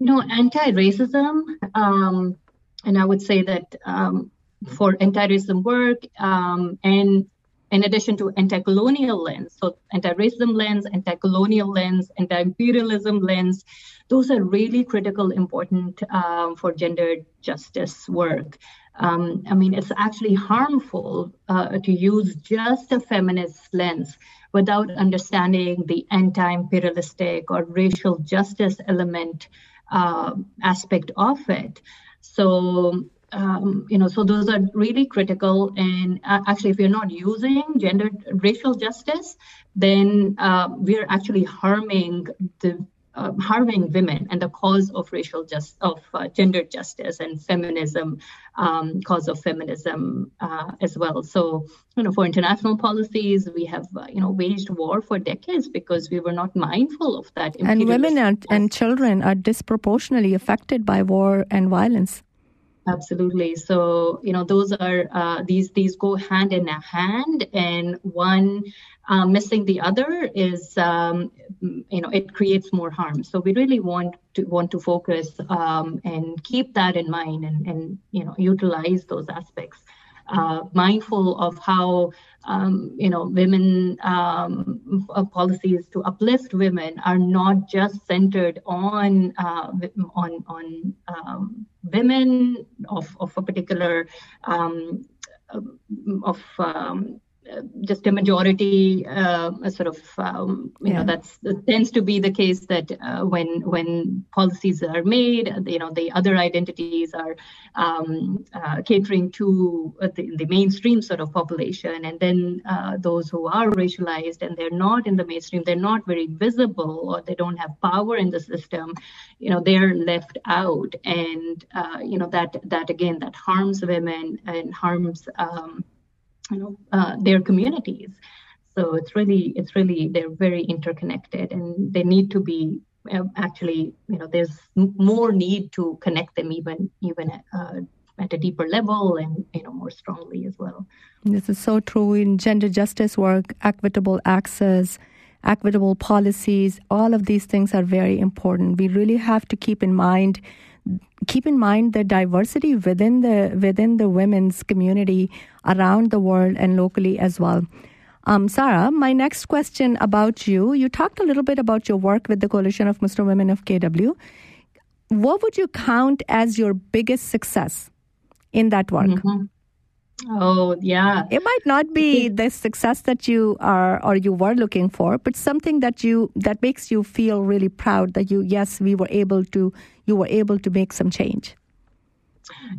You know, anti-racism, um, and I would say that um, for anti-racism work um, and in addition to anti-colonial lens. So anti-racism lens anti-colonial lens anti-imperialism lens those are really critical important um, for gender justice work. Um, i mean it's actually harmful uh, to use just a feminist lens without understanding the anti-imperialistic or racial justice element uh, aspect of it. So um, you know, so those are really critical. And uh, actually, if you're not using gender racial justice, then uh, we're actually harming the uh, harming women and the cause of racial just of uh, gender justice and feminism, um, cause of feminism uh, as well. So, you know, for international policies, we have uh, you know waged war for decades because we were not mindful of that. And women and, and children are disproportionately affected by war and violence. Absolutely. So you know those are uh, these these go hand in hand, and one uh, missing the other is um, you know it creates more harm. So we really want to want to focus um, and keep that in mind, and and you know utilize those aspects uh, mindful of how um, you know women um, uh, policies to uplift women are not just centered on uh, on on um, women of, of a particular um, of um, just a majority uh, sort of um, you yeah. know that's tends to be the case that uh, when when policies are made you know the other identities are um, uh, catering to the, the, mainstream sort of population and then uh, those who are racialized and they're not in the mainstream they're not very visible or they don't have power in the system you know they're left out and uh, you know that that again that harms women and harms um, you know uh, their communities. So it's really it's really they're very interconnected and they need to be uh, actually you know there's more need to connect them even even uh, at a deeper level and you know more strongly as well. This is so true in gender justice work equitable access equitable policies. All of these things are very important. We really have to keep in mind keep in mind the diversity within the within the women's community around the world and locally as well. Um, Sarah, my next question about you. You talked a little bit about your work with the Coalition of Muslim Women of KW. What would you count as your biggest success in that work? Mm-hmm. Oh, yeah. It might not be the success that you are or you were looking for, but something that you that makes you feel really proud that you yes, we were able to you were able to make some change.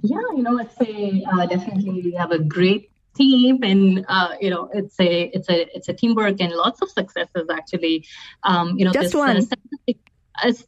Yeah, you know, I'd say uh, definitely we have a great team and uh, you know it's a it's a it's a teamwork and lots of successes actually um, you know just this, one uh,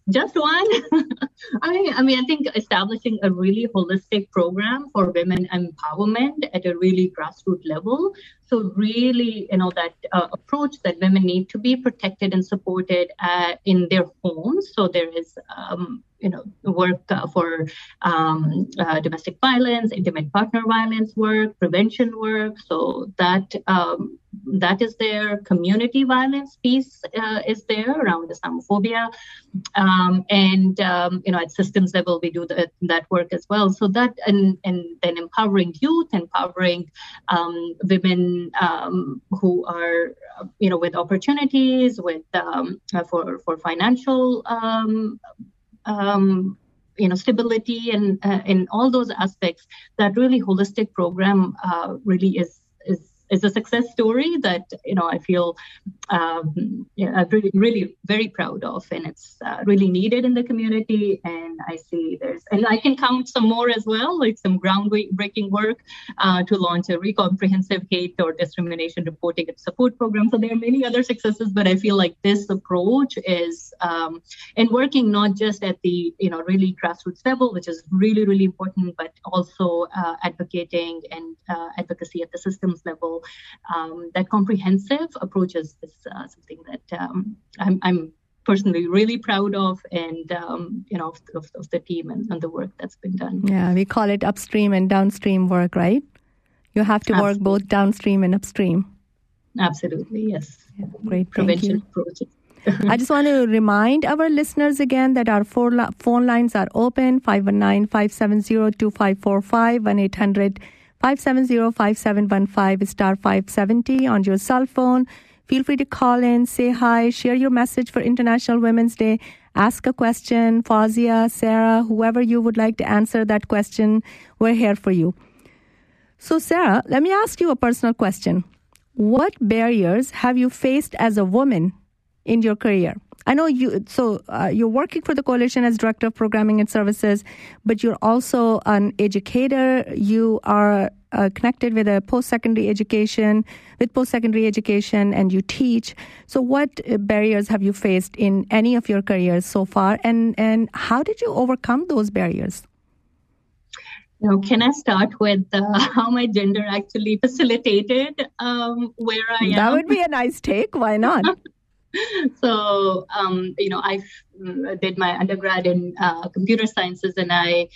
just one. I mean, I mean, I think establishing a really holistic program for women empowerment at a really grassroots level so really, you know, that uh, approach that women need to be protected and supported uh, in their homes. So there is um, you know work uh, for um, uh, domestic violence, intimate partner violence work, prevention work. So that um, that is there. Community violence piece uh, is there around Islamophobia, um, and um, you know at systems level we do the, that work as well. So that and and then empowering youth, empowering um, women um, who are you know with opportunities, with um, for for financial um, you know stability and uh, in all those aspects that really holistic program uh, really is is a success story that you know I feel um, yeah, really, really very proud of, and it's uh, really needed in the community. And I see there's, and I can count some more as well, like some groundbreaking work uh, to launch a comprehensive hate or discrimination reporting and support program. So there are many other successes, but I feel like this approach is, um, and working not just at the you know really grassroots level, which is really really important, but also uh, advocating and uh, advocacy at the systems level. Um, that comprehensive approach is, is uh, something that um, I'm, I'm, personally really proud of and um, you know of, of, of, the team and, and, the work that's been done. Yeah we call it upstream and downstream work right? You have to absolutely. work both downstream and upstream. Absolutely yes. Yeah, great prevention approaches. I just want to remind our listeners again that our phone lines are open 519 570 2545 1 800 570-5715 star 570 on your cell phone. Feel free to call in, say hi, share your message for International Women's Day, ask a question. Fazia, Sarah, whoever you would like to answer that question, we're here for you. So, Sarah, let me ask you a personal question. What barriers have you faced as a woman in your career? I know you, so uh, you're working for the coalition as director of programming and services, but you're also an educator. You are uh, connected with a post-secondary education, with post-secondary education, and you teach. So, what uh, barriers have you faced in any of your careers so far, and and how did you overcome those barriers? Now, can I start with uh, how my gender actually facilitated um, where I am? That would be a nice take. Why not? so um, you know i mm, did my undergrad in uh, computer sciences and i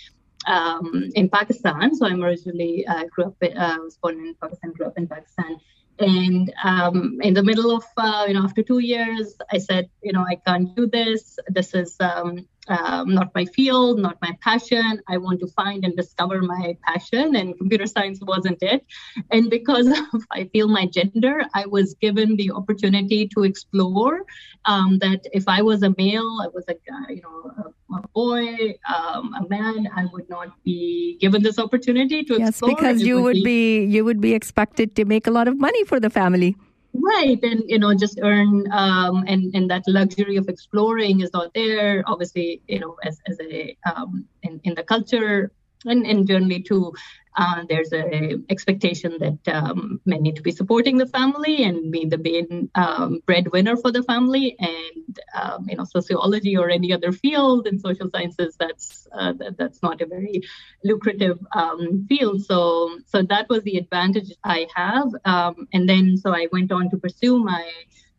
um, in pakistan. So i'm originally uh, grew up uh, was born in pakistan grew up in pakistan and um, in the middle of uh, you know after two years i said you know i can't do this this is um, um, not my field, not my passion. I want to find and discover my passion, and computer science wasn't it. And because of, I feel my gender, I was given the opportunity to explore um, that if I was a male, I was a you know, a, a boy, um, a man, I would not be given this opportunity to yes, explore. Yes, because you would, would be, be you would be expected to make a lot of money for the family right and you know just earn um, and and that luxury of exploring is not there obviously you know as, as a um, in, in the culture and, and generally too uh, there's a expectation that um, men need to be supporting the family and be the main um, breadwinner for the family and um, you know sociology or any other field in social sciences that's uh, that, that's not a very lucrative um, field so so that was the advantage i have um, and then so i went on to pursue my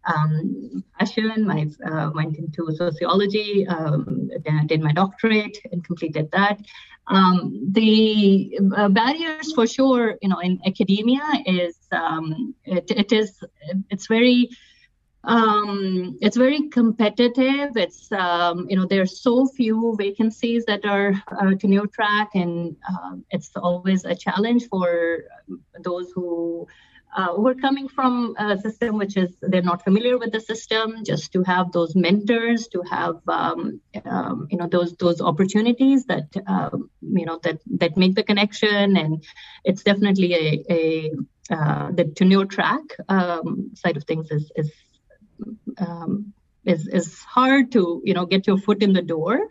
um, passion. I uh, went into sociology, um, did my doctorate, and completed that. Um, the uh, barriers, for sure, you know, in academia is um, it, it is it's very um, it's very competitive. It's um, you know there are so few vacancies that are uh, tenure track, and uh, it's always a challenge for those who uh, we're coming from a system which is they're not familiar with the system just to have those mentors to have um, um, you know those those opportunities that um, you know that that make the connection. And it's definitely a, a uh, the tenure track um, side of things is is um, is is hard to you know get your foot in the door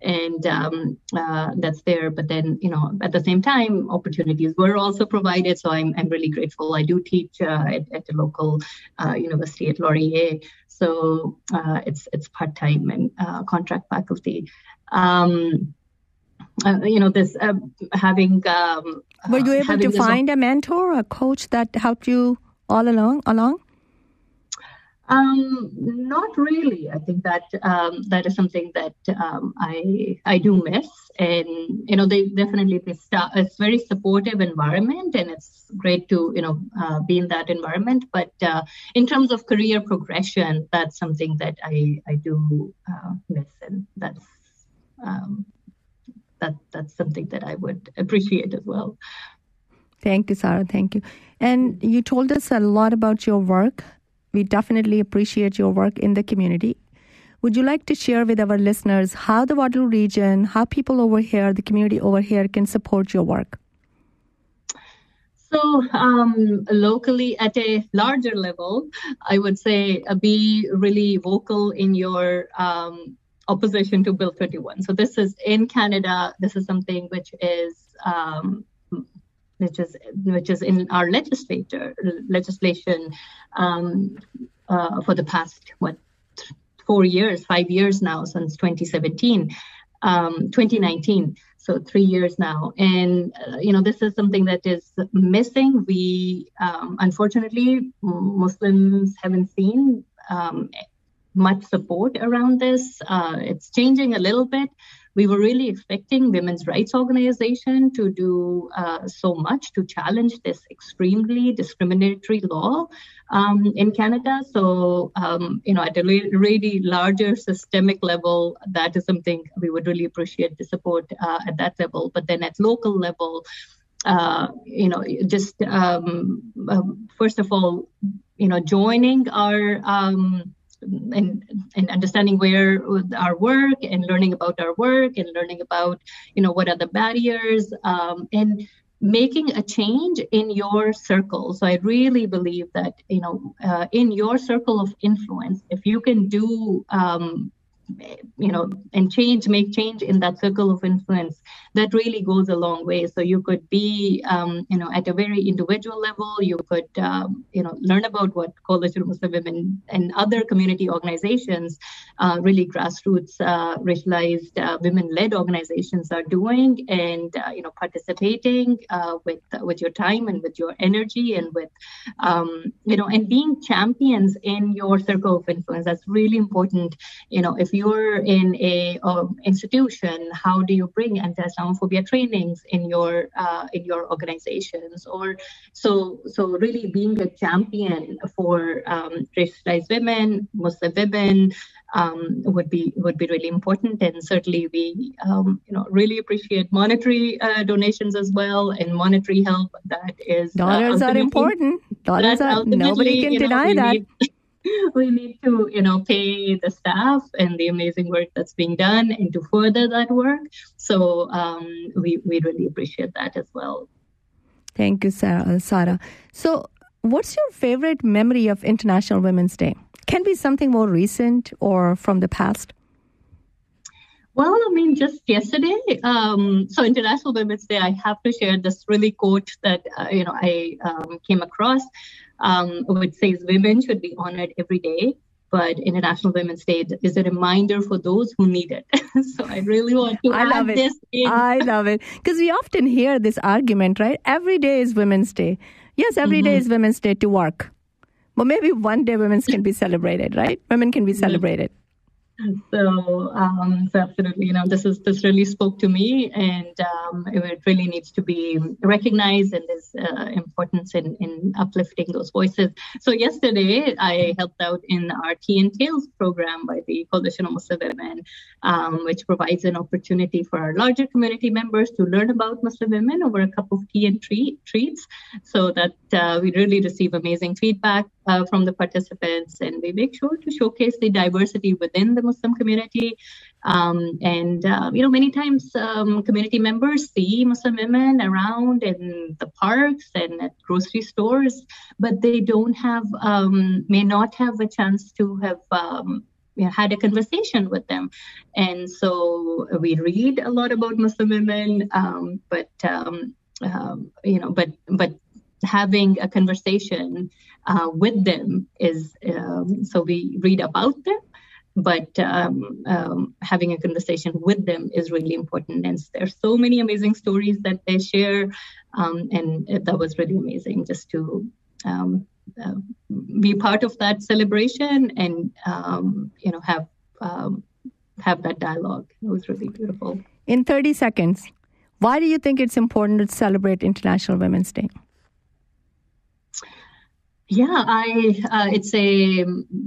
and um, uh, that's there but then you know at the same time opportunities were also provided so i'm, I'm really grateful i do teach uh, at, at a local uh, university at laurier so uh, it's it's part-time and uh, contract faculty um, uh, you know this having um, were you able to find a mentor or a coach that helped you all along? Along? Um, not really. I think that um, that is something that um, I I do miss, and you know, they definitely they start. It's very supportive environment, and it's great to you know uh, be in that environment. But uh, in terms of career progression, that's something that I I do uh, miss, and that's um, that that's something that I would appreciate as well. Thank you, Sarah. Thank you. And you told us a lot about your work we definitely appreciate your work in the community. Would you like to share with our listeners how the Waterloo region, how people over here, the community over here can support your work? So, um, locally at a larger level, I would say uh, be really vocal in your um, opposition to Bill 21. So, this is in Canada, this is something which is um, which is which is in our legislature legislation um, uh, for the past what four years, five years now since 2017, um, 2019. So three years now, and uh, you know this is something that is missing. We um, unfortunately Muslims haven't seen um, much support around this. Uh, it's changing a little bit we were really expecting women's rights organization to do uh, so much to challenge this extremely discriminatory law um, in Canada. So, um, you know, at a really larger systemic level, that is something we would really appreciate the support uh, at that level. But then at local level, uh, you know, just um, um first of all, you know, joining our um, and, and understanding where our work and learning about our work and learning about you know what are the barriers um, and making a change in your circle. So i really believe that you know uh, in your circle of influence if you can do um, you know and change make change in that circle of influence that really goes a long way. So you could be um, you know at a very individual level you could um, you know learn about what coalition muslim women and other community organizations uh, really grassroots uh, racialized uh, women-led organizations are doing and uh, you know participating uh, with with your time and with your energy and with um, you know and being champions in your circle of influence. That's really important you know if you you're in a um, institution, how do you bring anti-Islamophobia trainings in your uh, in your organizations? Or so so really being a champion for um, racialized women, Muslim women um, would be would be really important. And certainly we um, you know really appreciate monetary uh, donations as well and monetary help. That is uh, dollars are important. Dollars are nobody can deny know, that. Need, we need to you know pay the staff and the amazing work that's being done and to further that work. So um, we we really appreciate that as well. Thank you sarah, sarah. So what's your favorite memory of international women's day? Can be something more recent or from the past? Well, I mean, just yesterday, um, so International Women's Day, I have to share this really quote that uh, you know I um, came across um, which says women should be honored every day, but International Women's Day is a reminder for those who need it. so I really want to I love it. I love it because we often hear this argument, right? Every day is Women's Day. Yes, every mm-hmm. day is Women's Day to work. But maybe one day women can be celebrated, right? Women can be mm-hmm. So, um, so absolutely, you know, this is this really spoke to me, and um, it really needs to be recognized, and there's uh, importance in in uplifting those voices. So, yesterday I helped out in our Tea and Tales program by the Coalition of Muslim Women, um, which provides an opportunity for our larger community members to learn about Muslim women over a cup of tea and treat, treats, so that uh, we really receive amazing feedback uh, from the participants, and we make sure to showcase the diversity within the Muslim community. Um, and uh, you know, many times um, community members see Muslim women around in the parks and at grocery stores, but they don't have, um, may not have a chance to have. Um, you know, had a conversation with them, and so we read a lot about Muslim women, um, but um, you know, but but having a conversation uh, with them is um, so we read about them but um, um, having a conversation with them is really important and there's so many amazing stories that they share um, and that was really amazing just to um, uh, be part of that celebration and um, you know have have that dialogue. It was really beautiful. In 30 seconds, why do you think it's important to celebrate International Women's Day? Yeah, I uh, it's a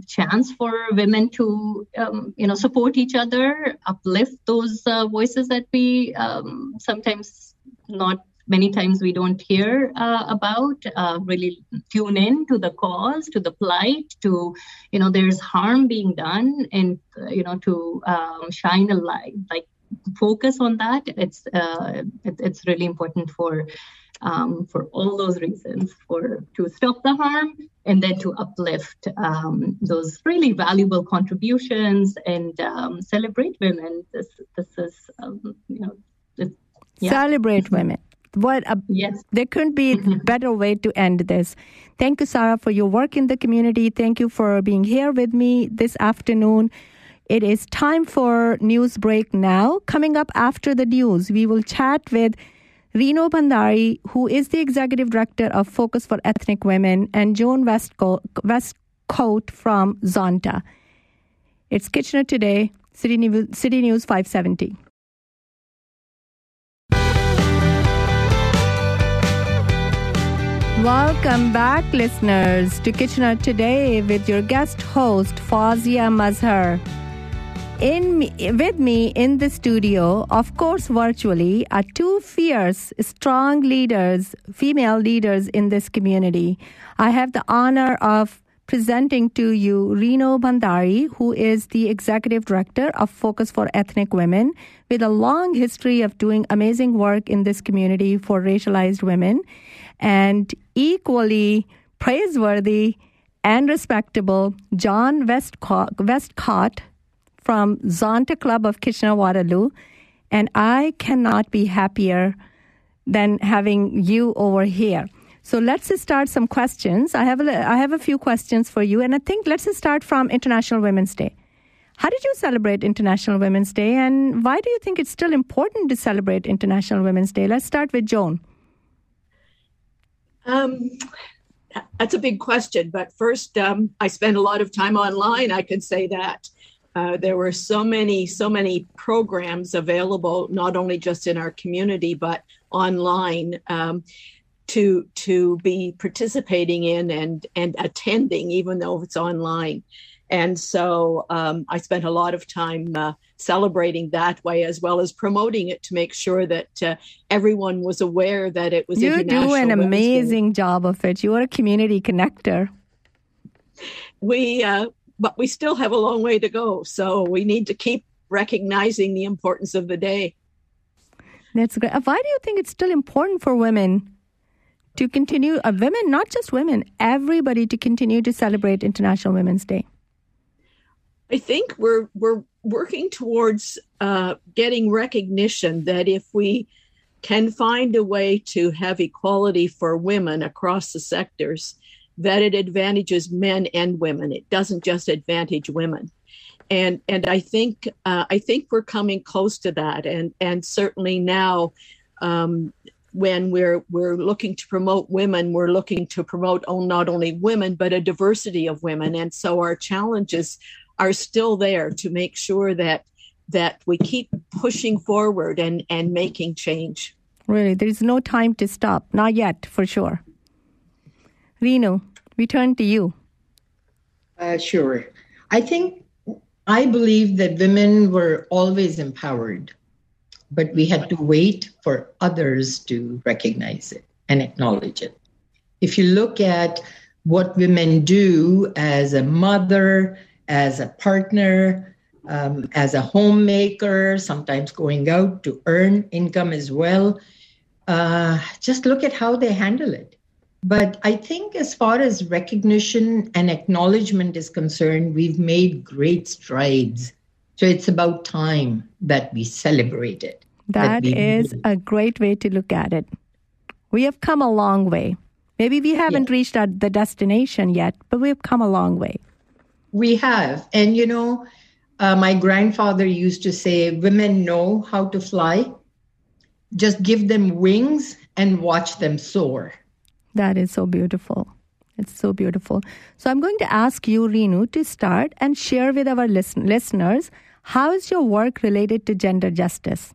chance for women to um, you know support each other, uplift those uh, voices that we um, sometimes not many times we don't hear uh, about. Uh, really tune in to the cause, to the plight, to you know there's harm being done, and uh, you know to um, shine a light, like focus on that. It's uh, it, it's really important for um, for all those reasons for to stop the harm and then to uplift um, those really valuable contributions and um, celebrate women. This this is um, you know yeah. celebrate women. What a, yes. there couldn't be a better way to end this. Thank you sarah for your work in the community. Thank you for being here with me this afternoon. It is time for news break now. Coming up after the news we will chat with Reno Bandari, who is the executive director of Focus for Ethnic Women, and Joan Westcoat, Westcoat from Zonta. It's Kitchener Today, City News, City News 570. Welcome back, listeners, to Kitchener Today with your guest host, Fazia Mazhar. In with me in the studio, of course, virtually, are two fierce, strong leaders, female leaders in this community. I have the honor of presenting to you Renu Bhandari, who is the executive director of Focus for Ethnic Women, with a long history of doing amazing work in this community for racialized women, and equally praiseworthy and respectable Joan Westcott, Westcott from Zonta Club of Kitchener Waterloo, and I cannot be happier than having you over here. So let's start some questions. I have a, I have a few questions for you, and I think let's start from International Women's Day. How did you celebrate International Women's Day, and why do you think it's still important to celebrate International Women's Day? Let's start with Joan. Um, that's a big question, but first, um, I spend a lot of time online. I can say that. Uh, there were so many, so many programs available, not only just in our community but online, um, to to be participating in and and attending, even though it's online. And so um, I spent a lot of time uh, celebrating that way, as well as promoting it to make sure that uh, everyone was aware that it was. You do an amazing job of it. You are a community connector. We uh, but we still have a long way to go. So we need to keep recognizing the importance of the day. That's great. Why do you think it's still important for women to continue, uh, women, not just women, everybody to continue to celebrate International Women's Day? I think we're we're working towards uh, getting recognition that if we can find a way to have equality for women across the sectors, that it advantages men and women. It doesn't just advantage women. And and I think uh, I think we're coming close to that. And and certainly now, um, when we're we're looking to promote women, we're looking to promote not only women but a diversity of women. And so our challenges are still there to make sure that that we keep pushing forward and and making change. Really, there is no time to stop. Not yet, for sure. Renu, we turn to you. Uh, sure. I think I believe that women were always empowered, but we had to wait for others to recognize it and acknowledge it. If you look at what women do as a mother, as a partner, um, as a homemaker, sometimes going out to earn income as well, uh, just look at how they handle it. But I think, as far as recognition and acknowledgement is concerned, we've made great strides. So it's about time that we celebrate it. that, that is a great way to look at it. We have come a long way. Maybe we haven't yeah. reached the destination yet, but we've come a long way. We have. And, you know, uh, my grandfather used to say, women know how to fly. Just give them wings and watch them soar. That is so beautiful. It's so beautiful. So I'm going to ask you, Renu, to start and share with our listen- listeners how is your work related to gender justice?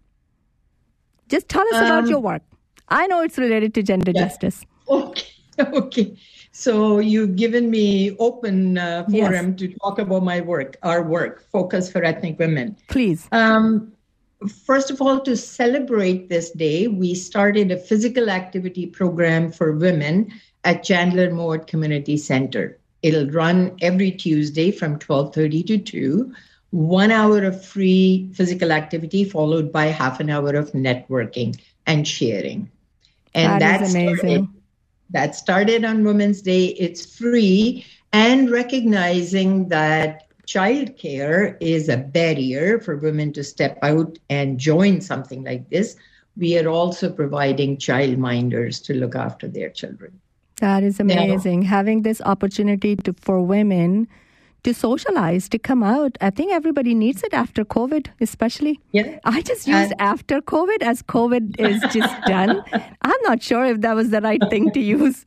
Just tell us um, about your work. I know it's related to gender yeah. justice. Okay. Okay. So you've given me open uh, forum yes. to talk about my work, our work, Focus for Ethnic Women. Please. Um, first of all, to celebrate this day, we started a physical activity program for women at Chandler Mowat Community Center. It'll run every Tuesday from 12:30 to 2. One hour of free physical activity followed by half an hour of networking and sharing. And that that's amazing. Started, that started on Women's Day. It's free and recognizing that childcare is a barrier for women to step out and join something like this. We are also providing childminders to look after their children. That is amazing. Having this opportunity to, for women to socialize, to come out. I think everybody needs it after COVID, especially. Yeah. I just used and after COVID as COVID is just done. I'm not sure if that was the right thing to use.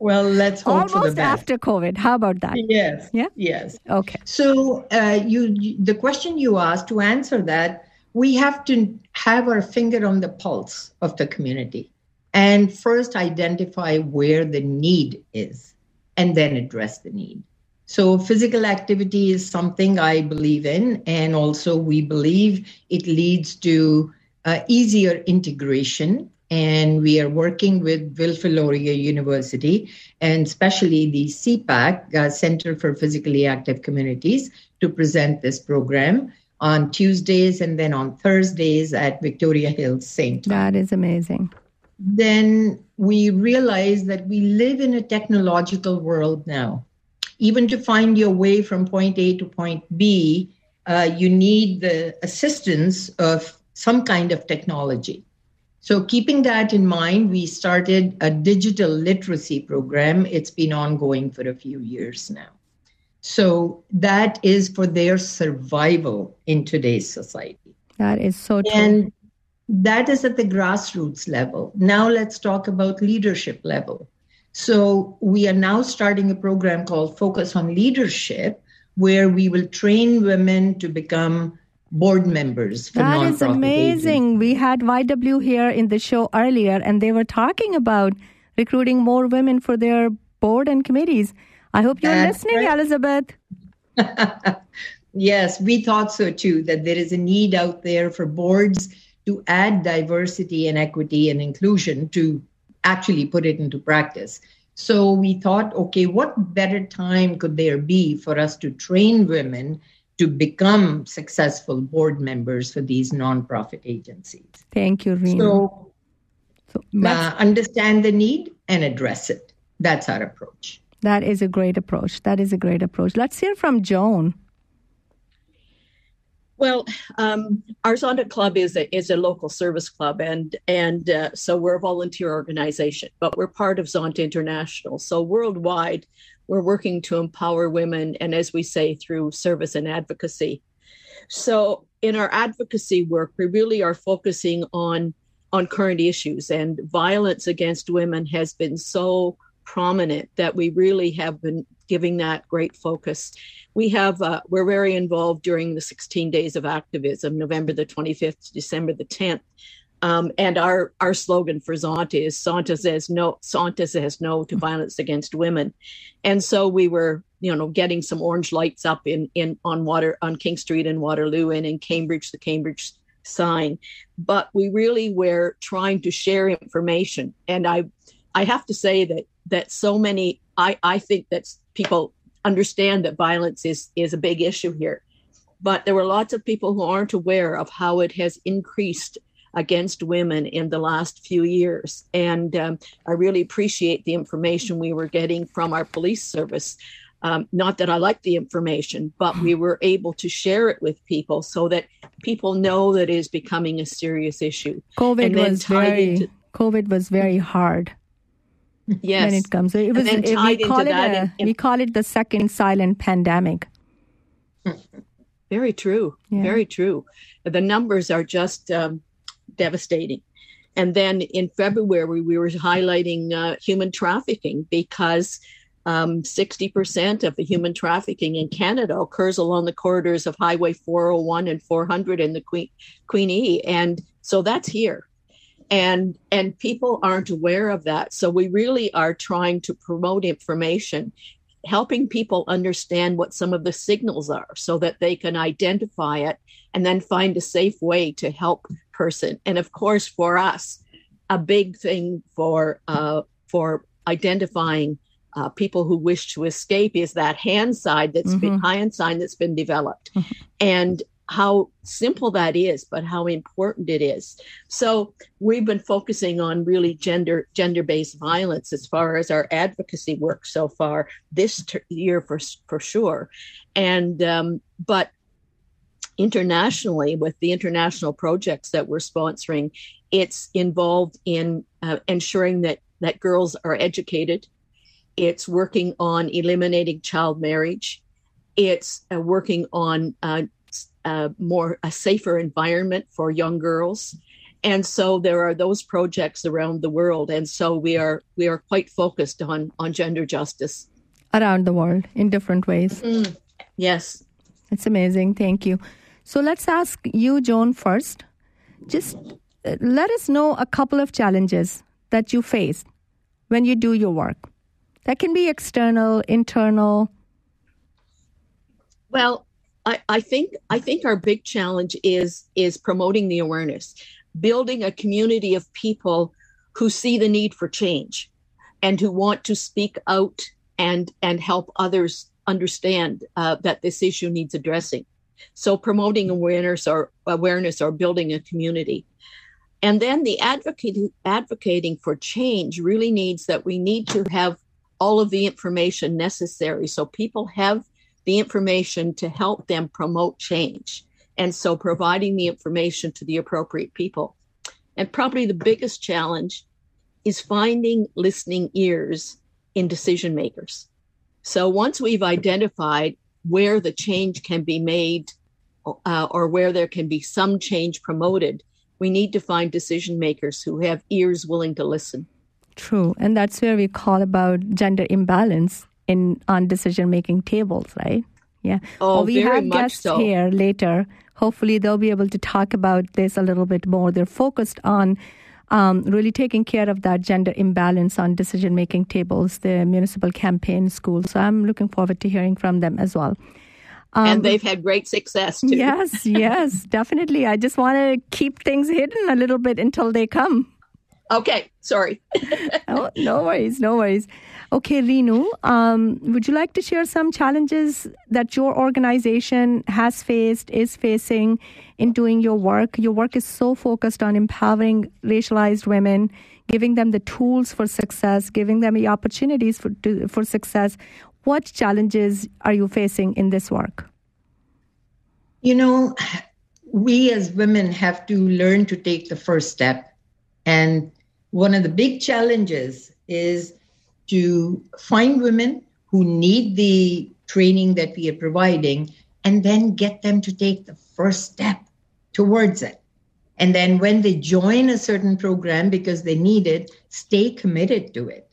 Well, let's hope Almost for the best. after COVID. How about that? Yes. Yeah. Yes. Okay. So, uh, you the question you asked to answer that, we have to have our finger on the pulse of the community and first identify where the need is and then address the need. So, physical activity is something I believe in, and also we believe it leads to uh, easier integration. And we are working with Wilfrid Laurier University and especially the CPAC, uh, Center for Physically Active Communities, to present this program on Tuesdays and then on Thursdays at Victoria Hills St. That is amazing then we realize that we live in a technological world now. Even to find your way from point A to point B, uh, you need the assistance of some kind of technology. So, keeping that in mind, we started a digital literacy program. It's been ongoing for a few years now. So, that is for their survival in today's society. That is so true. And that is at the grassroots level. Now let's talk about leadership level. So we are now starting a program called Focus on Leadership, where we will train women to become board members for That is amazing. Agencies. We had YW here in the show earlier, and they were talking about recruiting more women for their board and committees. I hope you're That's listening, right. Elizabeth. yes, we thought so too, that there is a need out there for boards to add diversity and equity and inclusion to actually put it into practice. So we thought, okay, what better time could there be for us to train women to become successful board members for these nonprofit agencies? Thank you, Renu. So, so uh, understand the need and address it. That's our approach. That is a great approach. That is a great approach. Let's hear from Joan. Well, um, our Zonta Club is a is a local service club, and and uh, so we're a volunteer organization, but we're part of Zonta International. So worldwide, we're working to empower women, and as we say, through service and advocacy. So in our advocacy work, we really are focusing on on current issues, and violence against women has been so prominent that we really have been giving that great focus. We have uh, we're very involved during the 16 days of activism, November the 25th to December the 10th. Um, and our our slogan for Zonta is Zonta says no Zonta says no to violence against women, and so we were you know getting some orange lights up in in on water on King Street in Waterloo and in Cambridge the Cambridge sign, but we really were trying to share information, and I I have to say that that so many I I think that people understand that violence is is a big issue here. But there were lots of people who aren't aware of how it has increased against women in the last few years and um, i really appreciate the information we were getting from our police service um, not that i like the information but we were able to share it with people so that people know that it is becoming a serious issue covid was very into, covid was very hard Yes. When it comes, it was. It, we call it a, we call it the second silent pandemic. Very true. Yeah. Very true. The numbers are just um, devastating. And then in February, we were highlighting uh, human trafficking because um, 60% of the human trafficking in Canada occurs along the corridors of Highway 401 and 400 and the Queen, Queen E. And so that's here. And, and people aren't aware of that. So we really are trying to promote information, helping people understand what some of the signals are so that they can identify it and then find a safe way to help person. And of course, for us, a big thing for uh, for identifying uh, people who wish to escape is that hand side that's mm-hmm. been hand sign that's been developed, mm-hmm. and how simple that is, but how important it is. So we've been focusing on really gender gender based violence as far as our advocacy work so far this ter- year for for sure, and um, but internationally with the international projects that we're sponsoring it's involved in uh, ensuring that that girls are educated. It's working on eliminating child marriage. It's uh, working on uh, uh more a safer environment for young girls. And so there are those projects around the world. And so we are we are quite focused on on gender justice. Around the world in different ways. Mm. yes. It's amazing. Thank you so let's ask you, Joan, first. Just uh, let us know a couple of challenges that you face when you do your work. That can be external, internal. Well, I, I think I think our big challenge is is promoting the awareness, building a community of people who see the need for change and who want to speak out and and help others understand uh, that this issue needs addressing. So promoting awareness or awareness or building a community. And then the advocating advocating for change really needs that we need to have all of the information necessary so people have the information to help them promote change. And so providing the information to the appropriate people. And probably the biggest challenge is finding listening ears in decision makers. So once we've identified where the change can be made uh, or where there can be some change promoted, we need to find decision makers who have ears willing to listen. True, and that's where we call about gender imbalance in on decision making tables, right? Yeah. Oh, well, we have guests so. here later. Hopefully, they'll be able to talk about this a little bit more. They're focused on um, really taking care of that gender imbalance on decision making tables, the municipal campaign school. So I'm looking forward to hearing from them as well. Um, and they've had great success too. Yes, yes, definitely. I just want to keep things hidden a little bit until they come. Okay, sorry. oh, no worries, no worries. Okay, Renu, um, would you like to share some challenges that your organization has faced, is facing in doing your work? Your work is so focused on empowering racialized women, giving them the tools for success, giving them the opportunities for, to, for success. What challenges are you facing in this work? You know, we as women have to learn to take the first step. And one of the big challenges is to find women who need the training that we are providing and then get them to take the first step towards it. And then when they join a certain program because they need it, stay committed to it.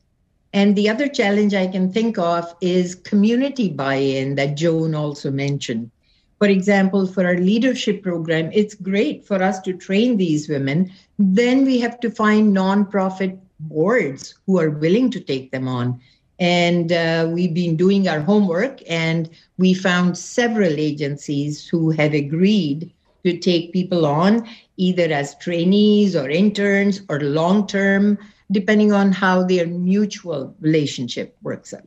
And the other challenge I can think of is community buy in that Joan also mentioned. For example, for our leadership program, it's great for us to train these women. Then we have to find nonprofit boards who are willing to take them on. And uh, we've been doing our homework, and we found several agencies who have agreed to take people on either as trainees or interns or long term depending on how their mutual relationship works out.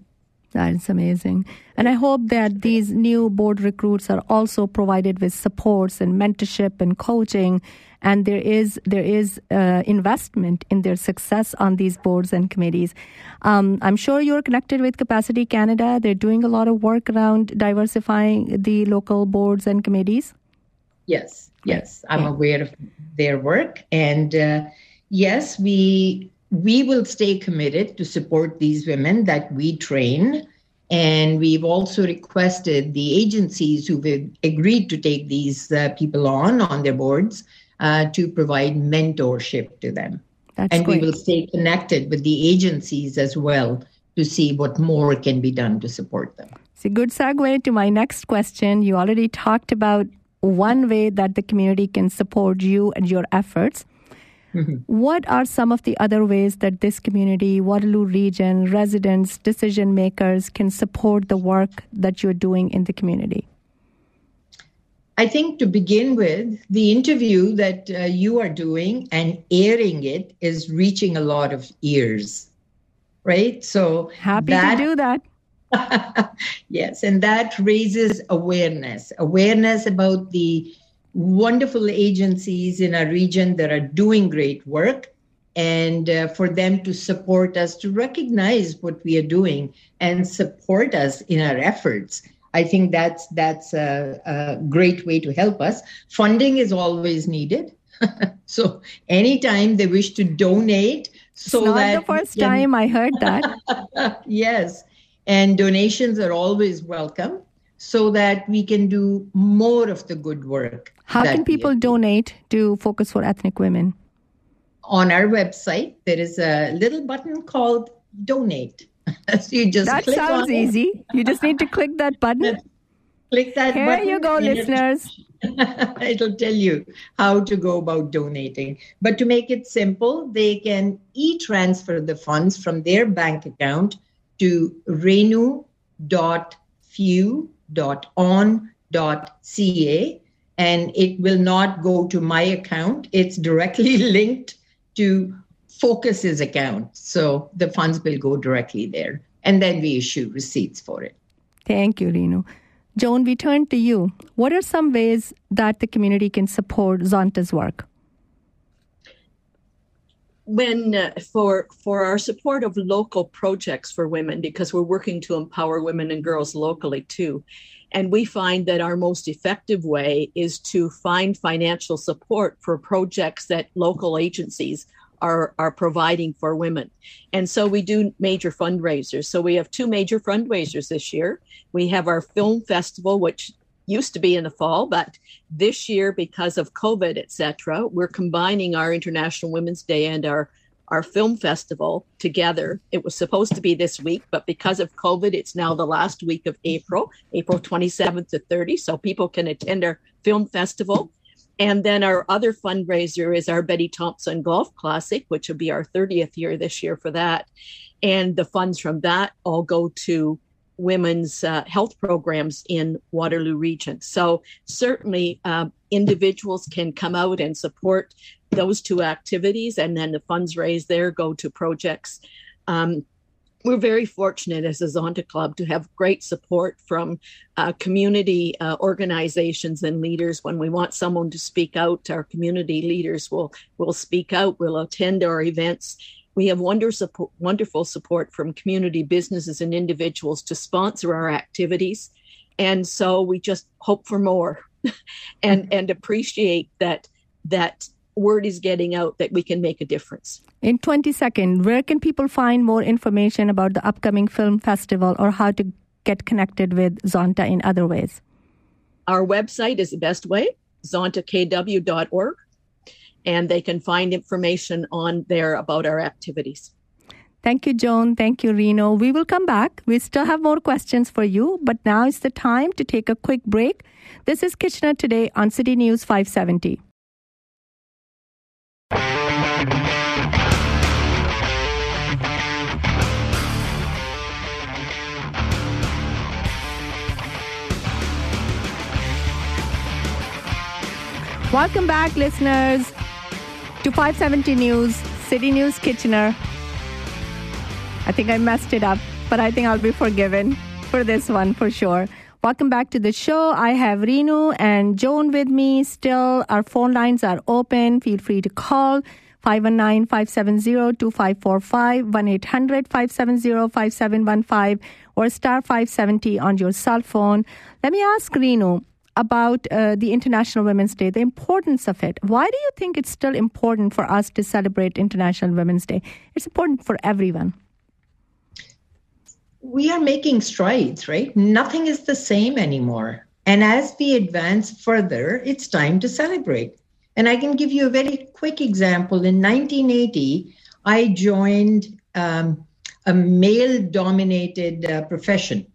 That's amazing. And I hope that these new board recruits are also provided with supports and mentorship and coaching. And there is there is uh, investment in their success on these boards and committees. Um, I'm sure you're connected with Capacity Canada. They're doing a lot of work around diversifying the local boards and committees. Yes, yes, I'm aware of their work, and uh, yes, we we will stay committed to support these women that we train. And we've also requested the agencies who've agreed to take these uh, people on on their boards uh, to provide mentorship to them. That's and great. we will stay connected with the agencies as well to see what more can be done to support them. It's a good segue to my next question. You already talked about one way that the community can support you and your efforts. Mm-hmm. What are some of the other ways that this community, Waterloo region, residents, decision makers can support the work that you're doing in the community? I think to begin with, the interview that uh, you are doing and airing it is reaching a lot of ears, right? So happy that, to do that. yes, and that raises awareness awareness about the wonderful agencies in our region that are doing great work and uh, for them to support us to recognize what we are doing and support us in our efforts I think that's that's a, a great way to help us. Funding is always needed. so anytime they wish to donate, so it's not that the first can... time I heard that. yes, and donations are always welcome, so that we can do more of the good work. How can people donate to Focus for Ethnic Women? On our website, there is a little button called Donate so you just that sounds easy. You just need to click that button. click that Here button. you go, listeners. It'll tell you how to go about donating. But to make it simple, they can e transfer the funds from their bank account to renu.few.on.ca and it will not go to my account. It's directly linked to Focus's account. So the funds will go directly there. And then we issue receipts for it. Thank you, Renu. Joan, we turn to you. What are some ways that the community can support Zonta's work? When uh, for for our support of local projects for women, because we're working to empower women and girls locally too, and we find that our most effective way is to find financial support for projects that local agencies are are providing for women. And so we do major fundraisers. So we have two major fundraisers this year. We have our film festival, which used to be in the fall, but this year, because of COVID, etc., we're combining our International Women's Day and our our film festival together. It was supposed to be this week, but because of COVID, it's now the last week of April, April 27th to 30. So people can attend our film festival. And then our other fundraiser is our Betty Thompson Golf Classic, which will be our 30th year this year for that. And the funds from that all go to women's uh, health programs in Waterloo region. So certainly uh, individuals can come out and support those two activities, and then the funds raised there go to projects. Um, we're very fortunate as a Zonta Club to have great support from uh, community uh, organizations and leaders. When we want someone to speak out, our community leaders will will speak out. Will attend our events. We have wonderful support from community businesses and individuals to sponsor our activities, and so we just hope for more, and and appreciate that that word is getting out that we can make a difference. In 20 seconds, where can people find more information about the upcoming film festival or how to get connected with Zonta in other ways? Our website is the best way, zontakw.org, and they can find information on there about our activities. Thank you, Joan. Thank you, Renu. We will come back. We still have more questions for you, but now is the time to take a quick break. This is Kitchener Today on City News 570. Welcome back, listeners, to 570 News, City News Kitchener. I think I messed it up, but I think I'll be forgiven for this one for sure. Welcome back to the show. I have Renu and Joan with me. Still, our phone lines are open. Feel free to call 519 570 2545, 1 800 570 5715, or star 570 on your cell phone. Let me ask Renu about uh, the International Women's Day, the importance of it. Why do you think it's still important for us to celebrate International Women's Day? It's important for everyone. We are making strides, right? Nothing is the same anymore. And as we advance further, it's time to celebrate. And I can give you a very quick example. In 1980, I joined um, a male dominated uh, profession.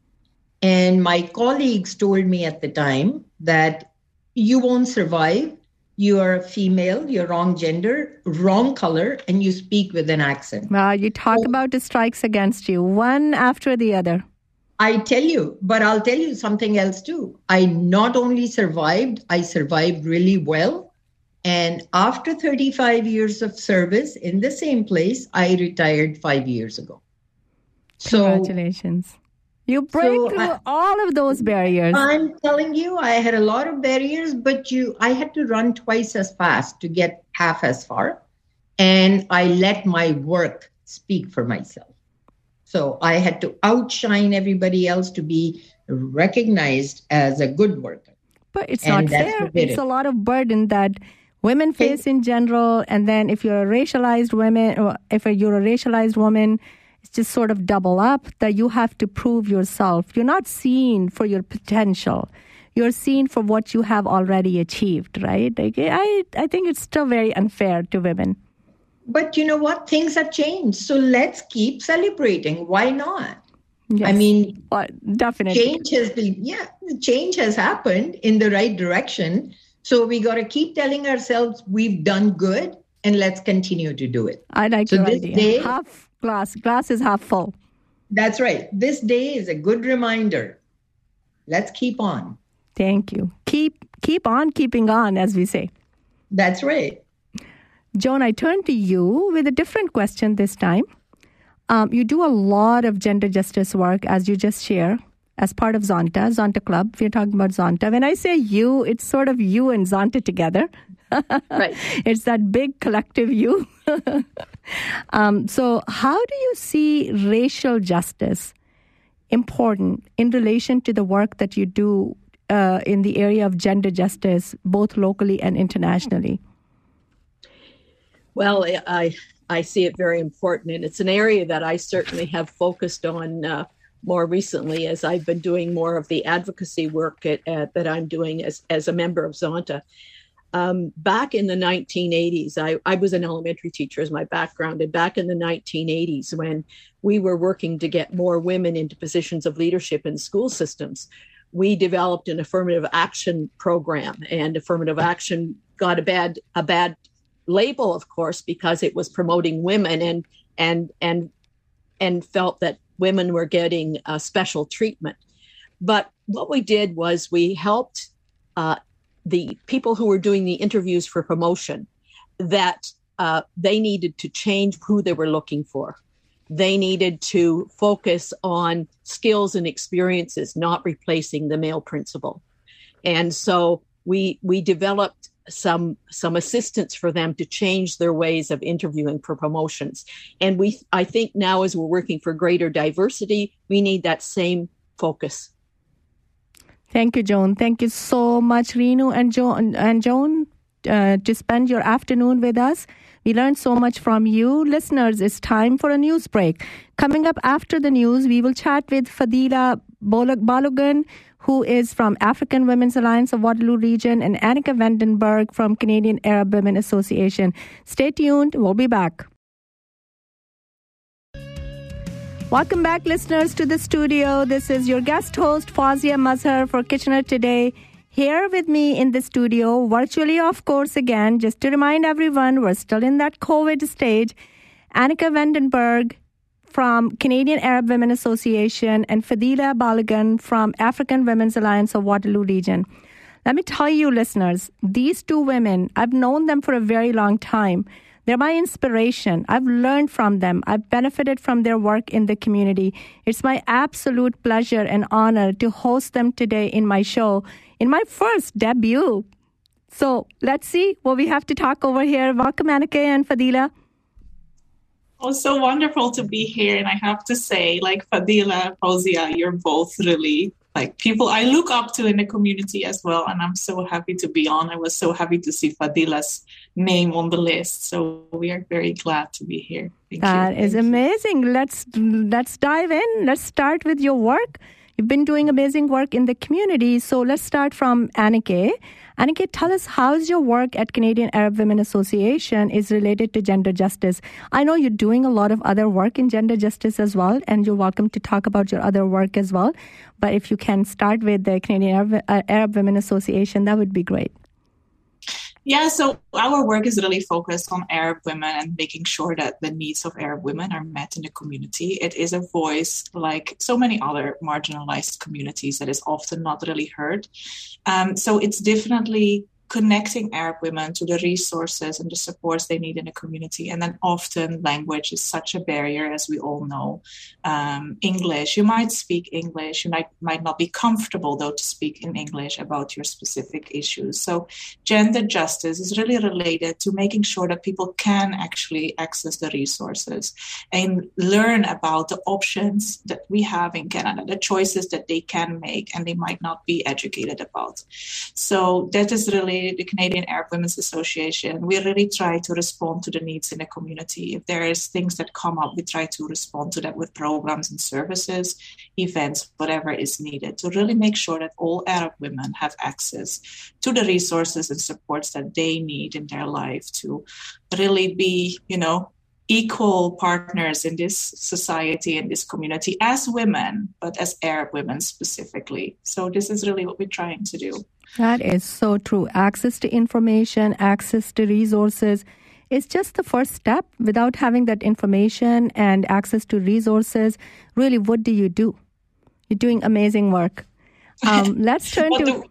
And my colleagues told me at the time that you won't survive. You are a female, you're wrong gender, wrong color, and you speak with an accent. Wow, you talk so, about the strikes against you, one after the other. I tell you, but I'll tell you something else too. I not only survived, I survived really well. And after 35 years of service in the same place, I retired five years ago. So, Congratulations. You break so through I, all of those barriers. I'm telling you, I had a lot of barriers, but you I had to run twice as fast to get half as far. And I let my work speak for myself. So I had to outshine everybody else to be recognized as a good worker. But it's and not fair. It's it. a lot of burden that women face in general. And then if you're a racialized woman, or if you're a racialized woman, just sort of double up that you have to prove yourself. You're not seen for your potential. You're seen for what you have already achieved, right? Like, I, I think it's still very unfair to women. But you know what? Things have changed. So let's keep celebrating. Why not? Yes. I mean, well, definitely. Change has been, yeah, change has happened in the right direction. So we got to keep telling ourselves we've done good and let's continue to do it. I like so your idea. Day, half glass, glass is half full. That's right. This day is a good reminder. Let's keep on. Thank you. Keep keep on keeping on, as we say. That's right. Joan, I turn to you with a different question this time. Um, you do a lot of gender justice work, as you just share, as part of Zonta, Zonta Club. We're talking about Zonta. When I say you, it's sort of you and Zonta together. right. It's that big collective you. um, so, how do you see racial justice important in relation to the work that you do uh, in the area of gender justice, both locally and internationally? Well, I I see it very important, and it's an area that I certainly have focused on uh, more recently as I've been doing more of the advocacy work at, at, that I'm doing as as a member of Zonta. Um, back in the 1980s, I, I was an elementary teacher as my background, and back in the 1980s, when we were working to get more women into positions of leadership in school systems, we developed an affirmative action program, and affirmative action got a bad a bad label, of course, because it was promoting women and and and and felt that women were getting uh, special treatment. But what we did was we helped uh, the people who were doing the interviews for promotion that uh, they needed to change who they were looking for. They needed to focus on skills and experiences, not replacing the male principal. And so we we developed some some assistance for them to change their ways of interviewing for promotions and we i think now as we're working for greater diversity we need that same focus thank you joan thank you so much renu and joan and joan uh, to spend your afternoon with us we learned so much from you listeners it's time for a news break coming up after the news we will chat with fadila balogun who is from African Women's Alliance of Waterloo Region, and Annika Vandenberg from Canadian Arab Women Association. Stay tuned. We'll be back. Welcome back, listeners, to the studio. This is your guest host, Fazia Mazhar for Kitchener Today. Here with me in the studio, virtually, of course, again, just to remind everyone, we're still in that COVID stage. Annika Vandenberg, from Canadian Arab Women Association and Fadila Balogun from African Women's Alliance of Waterloo Region. Let me tell you, listeners, these two women, I've known them for a very long time. They're my inspiration. I've learned from them. I've benefited from their work in the community. It's my absolute pleasure and honor to host them today in my show, in my first debut. So let's see what we have to talk over here. Welcome, and Fadila. Oh, so wonderful to be here. And I have to say, like Fadila, Fawzia, you're both really like people I look up to in the community as well. And I'm so happy to be on. I was so happy to see Fadila's name on the list. So we are very glad to be here. Thank that is amazing. Let's let's dive in. Let's start with your work. You've been doing amazing work in the community. So let's start from Anike. Anike, tell us how's your work at Canadian Arab Women Association is related to gender justice. I know you're doing a lot of other work in gender justice as well, and you're welcome to talk about your other work as well. But if you can start with the Canadian Arab, uh, Arab Women Association, that would be great. Yeah, so our work is really focused on Arab women and making sure that the needs of Arab women are met in the community. It is a voice, like so many other marginalized communities, that is often not really heard. Um, so it's definitely connecting Arab women to the resources and the supports they need in the community. And then often language is such a barrier, as we all know. Um, English, you might speak English, you might, might not be comfortable, though, to speak in English about your specific issues. So, gender justice is really related to making sure that people can actually access the resources and learn about the options that we have in Canada, the choices that they can make and they might not be educated about. So, that is really the Canadian Arab Women's Association, we really try to respond to the needs in the community. If there is things that come up, we try to respond to that with programs and services, events, whatever is needed to really make sure that all Arab women have access to the resources and supports that they need in their life to really be, you know, equal partners in this society and this community as women, but as Arab women specifically. So this is really what we're trying to do. That is so true. Access to information, access to resources is just the first step. Without having that information and access to resources, really, what do you do? You're doing amazing work. Um, let's turn to. The,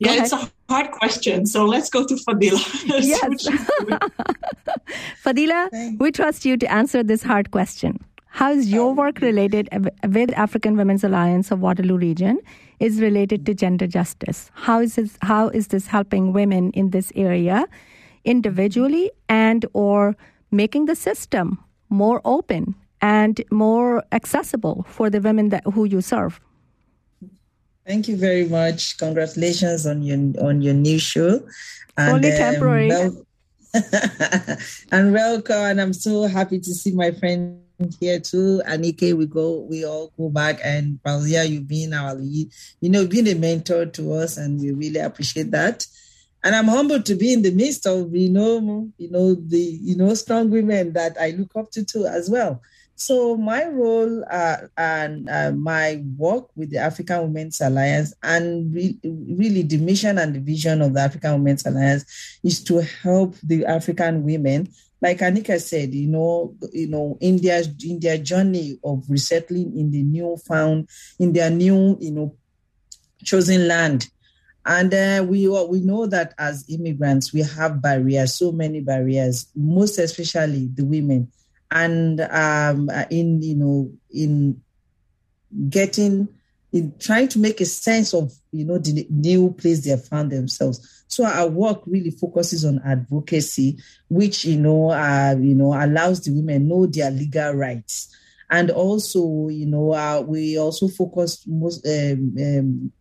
yeah, it's a hard question. So let's go to Fadila. yes. Fadila, we trust you to answer this hard question. How is your work related with African Women's Alliance of Waterloo Region? Is related to gender justice. How is this, how is this helping women in this area individually and or making the system more open and more accessible for the women that who you serve? Thank you very much. Congratulations on your on your new show. And, Only temporary. Um, and welcome. And I'm so happy to see my friend here too. Anike, we go, we all go back, and Paulia, you've been our lead. You know, being a mentor to us, and we really appreciate that. And I'm humbled to be in the midst of, you know, you know the, you know, strong women that I look up to too as well. So my role uh, and uh, my work with the African Women's Alliance, and re- really the mission and the vision of the African Women's Alliance, is to help the African women like Anika said, you know, you know, India's in their journey of resettling in the new found, in their new, you know, chosen land. And uh, we we know that as immigrants, we have barriers, so many barriers, most especially the women. And um, in you know, in getting in trying to make a sense of you know the new place they have found themselves. So our work really focuses on advocacy, which you know uh, you know allows the women know their legal rights, and also you know uh, we also focus most um, um,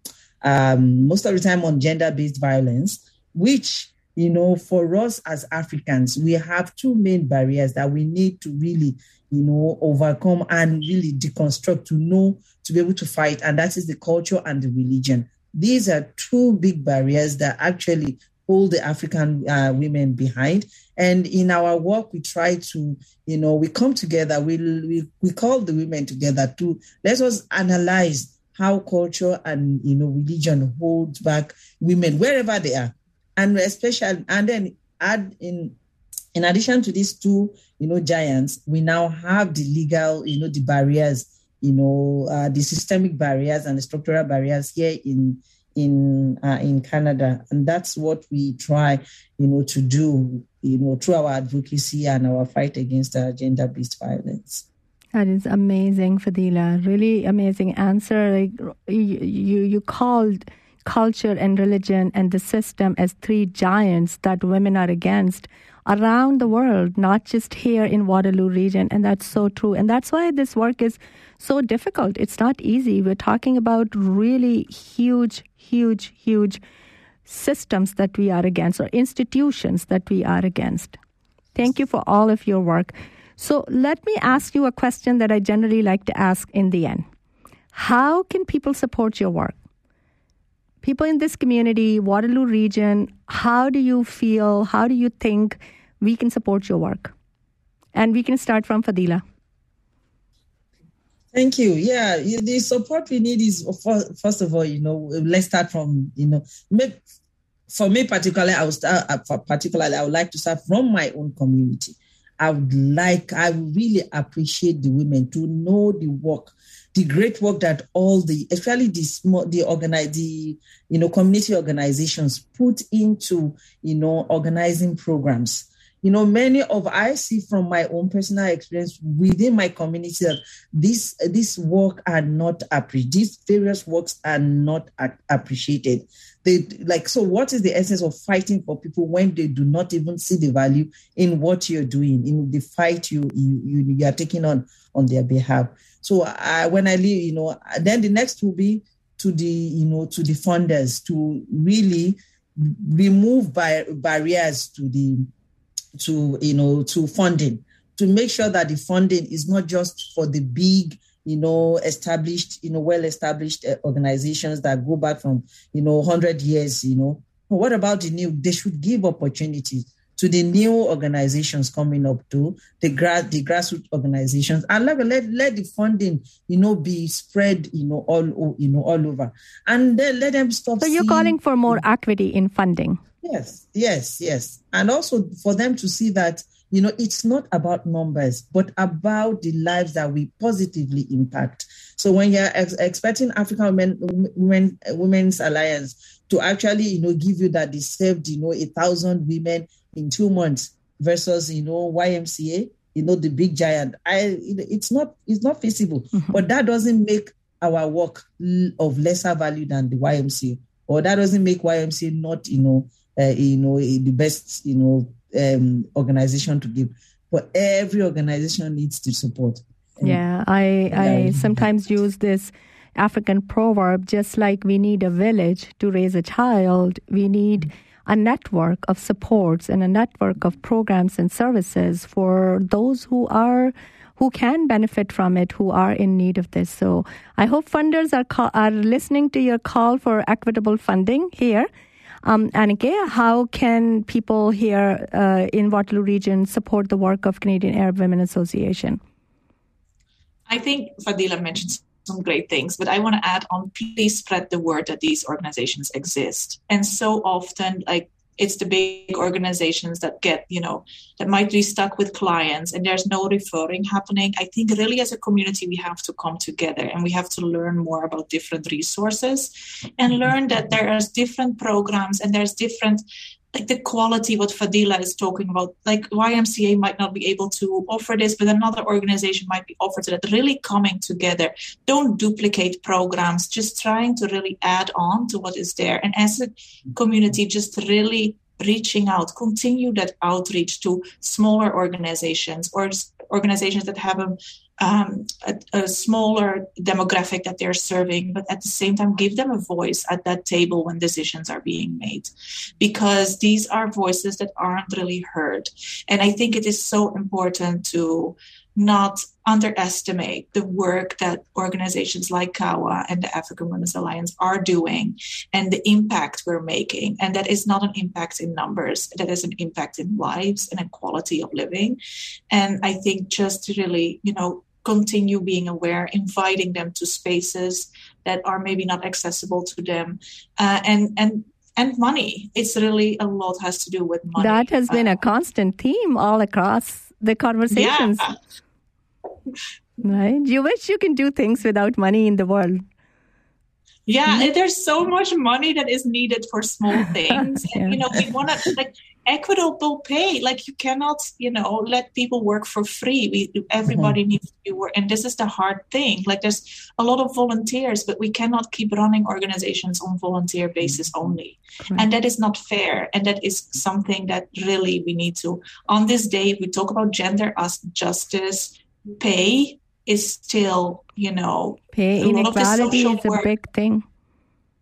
um, most of the time on gender-based violence, which you know for us as Africans we have two main barriers that we need to really you know overcome and really deconstruct to know to be able to fight, and that is the culture and the religion. These are two big barriers that actually hold the African uh, women behind. And in our work, we try to, you know, we come together, we, we, we call the women together to let us analyze how culture and, you know, religion holds back women wherever they are. And especially, and then add in, in addition to these two, you know, giants, we now have the legal, you know, the barriers you know, uh, the systemic barriers and the structural barriers here in in uh, in Canada, and that's what we try, you know, to do, you know, through our advocacy and our fight against uh, gender-based violence. That is amazing, Fadila. Really amazing answer. Like you, you, you called culture and religion and the system as three giants that women are against around the world, not just here in Waterloo region. And that's so true. And that's why this work is so difficult. It's not easy. We're talking about really huge, huge, huge systems that we are against or institutions that we are against. Thank you for all of your work. So let me ask you a question that I generally like to ask in the end. how can people support your work? People in this community, Waterloo region, how do you feel? How do you think we can support your work? And we can start from Fadila. Thank you. Yeah, the support we need is first of all, you know, let's start from you know, for me particularly, I would start uh, particularly I would like to start from my own community. I would like, I really appreciate the women to know the work, the great work that all the, especially the small, the organize, the you know, community organizations put into you know organizing programs you know, many of I see from my own personal experience within my community that this this work are not appreciated. These various works are not appreciated. They like so. What is the essence of fighting for people when they do not even see the value in what you're doing in the fight you you you, you are taking on on their behalf? So I, when I leave, you know, then the next will be to the you know to the funders to really remove bar- barriers to the to you know to funding to make sure that the funding is not just for the big you know established you know well established uh, organizations that go back from you know 100 years you know. But what about the new they should give opportunities to the new organizations coming up to the grass the grassroots organizations. And let, let let the funding you know be spread you know all you know all over. And then let them stop so you're seeing, calling for more equity in funding Yes, yes, yes. And also for them to see that, you know, it's not about numbers, but about the lives that we positively impact. So when you're ex- expecting African Women, Women Women's Alliance to actually, you know, give you that they saved, you know, a thousand women in two months versus, you know, YMCA, you know, the big giant. I it's not it's not feasible. Mm-hmm. But that doesn't make our work of lesser value than the YMCA. Or that doesn't make YMCA not, you know, uh, you know, the best, you know, um, organization to give. But every organization needs to support. yeah, I I sometimes use this African proverb: just like we need a village to raise a child, we need a network of supports and a network of programs and services for those who are who can benefit from it, who are in need of this. So I hope funders are call, are listening to your call for equitable funding here. Um, Anneke, how can people here uh, in Waterloo region support the work of Canadian Arab Women Association? I think Fadila mentioned some great things, but I want to add on please spread the word that these organizations exist. And so often, like it's the big organizations that get you know that might be stuck with clients and there's no referring happening. I think really as a community we have to come together and we have to learn more about different resources and learn that there's different programs and there's different like the quality what Fadila is talking about. Like YMCA might not be able to offer this, but another organization might be offered that. Really coming together. Don't duplicate programs. Just trying to really add on to what is there. And as a community, just really reaching out, continue that outreach to smaller organizations or organizations that have a um, a, a, smaller demographic that they're serving, but at the same time, give them a voice at that table when decisions are being made, because these are voices that aren't really heard. And I think it is so important to not underestimate the work that organizations like CAWA and the African Women's Alliance are doing and the impact we're making. And that is not an impact in numbers, that is an impact in lives and a quality of living. And I think just to really, you know, continue being aware, inviting them to spaces that are maybe not accessible to them, uh, and and and money. It's really a lot has to do with money. That has been uh, a constant theme all across the conversations. Yeah. Right? You wish you can do things without money in the world. Yeah, there's so much money that is needed for small things. yeah. And, you know, we want to like equitable pay. Like you cannot, you know, let people work for free. We everybody mm-hmm. needs to work, and this is the hard thing. Like there's a lot of volunteers, but we cannot keep running organizations on volunteer basis only, and that is not fair. And that is something that really we need to. On this day, we talk about gender as justice. Pay is still, you know, pay inequality is a big thing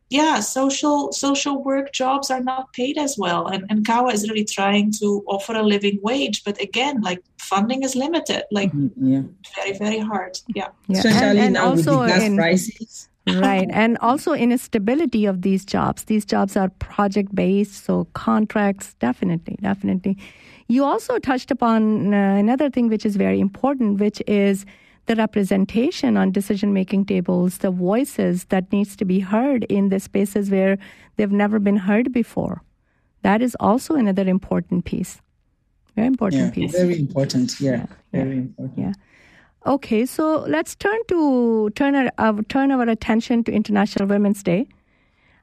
yeah, social social work jobs are not paid as well, and and CAWA is really trying to offer a living wage, but again, like funding is limited, like Mm-hmm. yeah. very very hard. Yeah, Yeah. Especially And- and now with the also gas in- prices. right and also instability of these jobs these jobs are project based so contracts definitely definitely you also touched upon uh, another thing which is very important which is the representation on decision making tables the voices that needs to be heard in the spaces where they've never been heard before that is also another important piece very important Yeah, piece very important. Yeah, very important. yeah. Okay, so let's turn to turn our, uh, turn our attention to International Women's Day.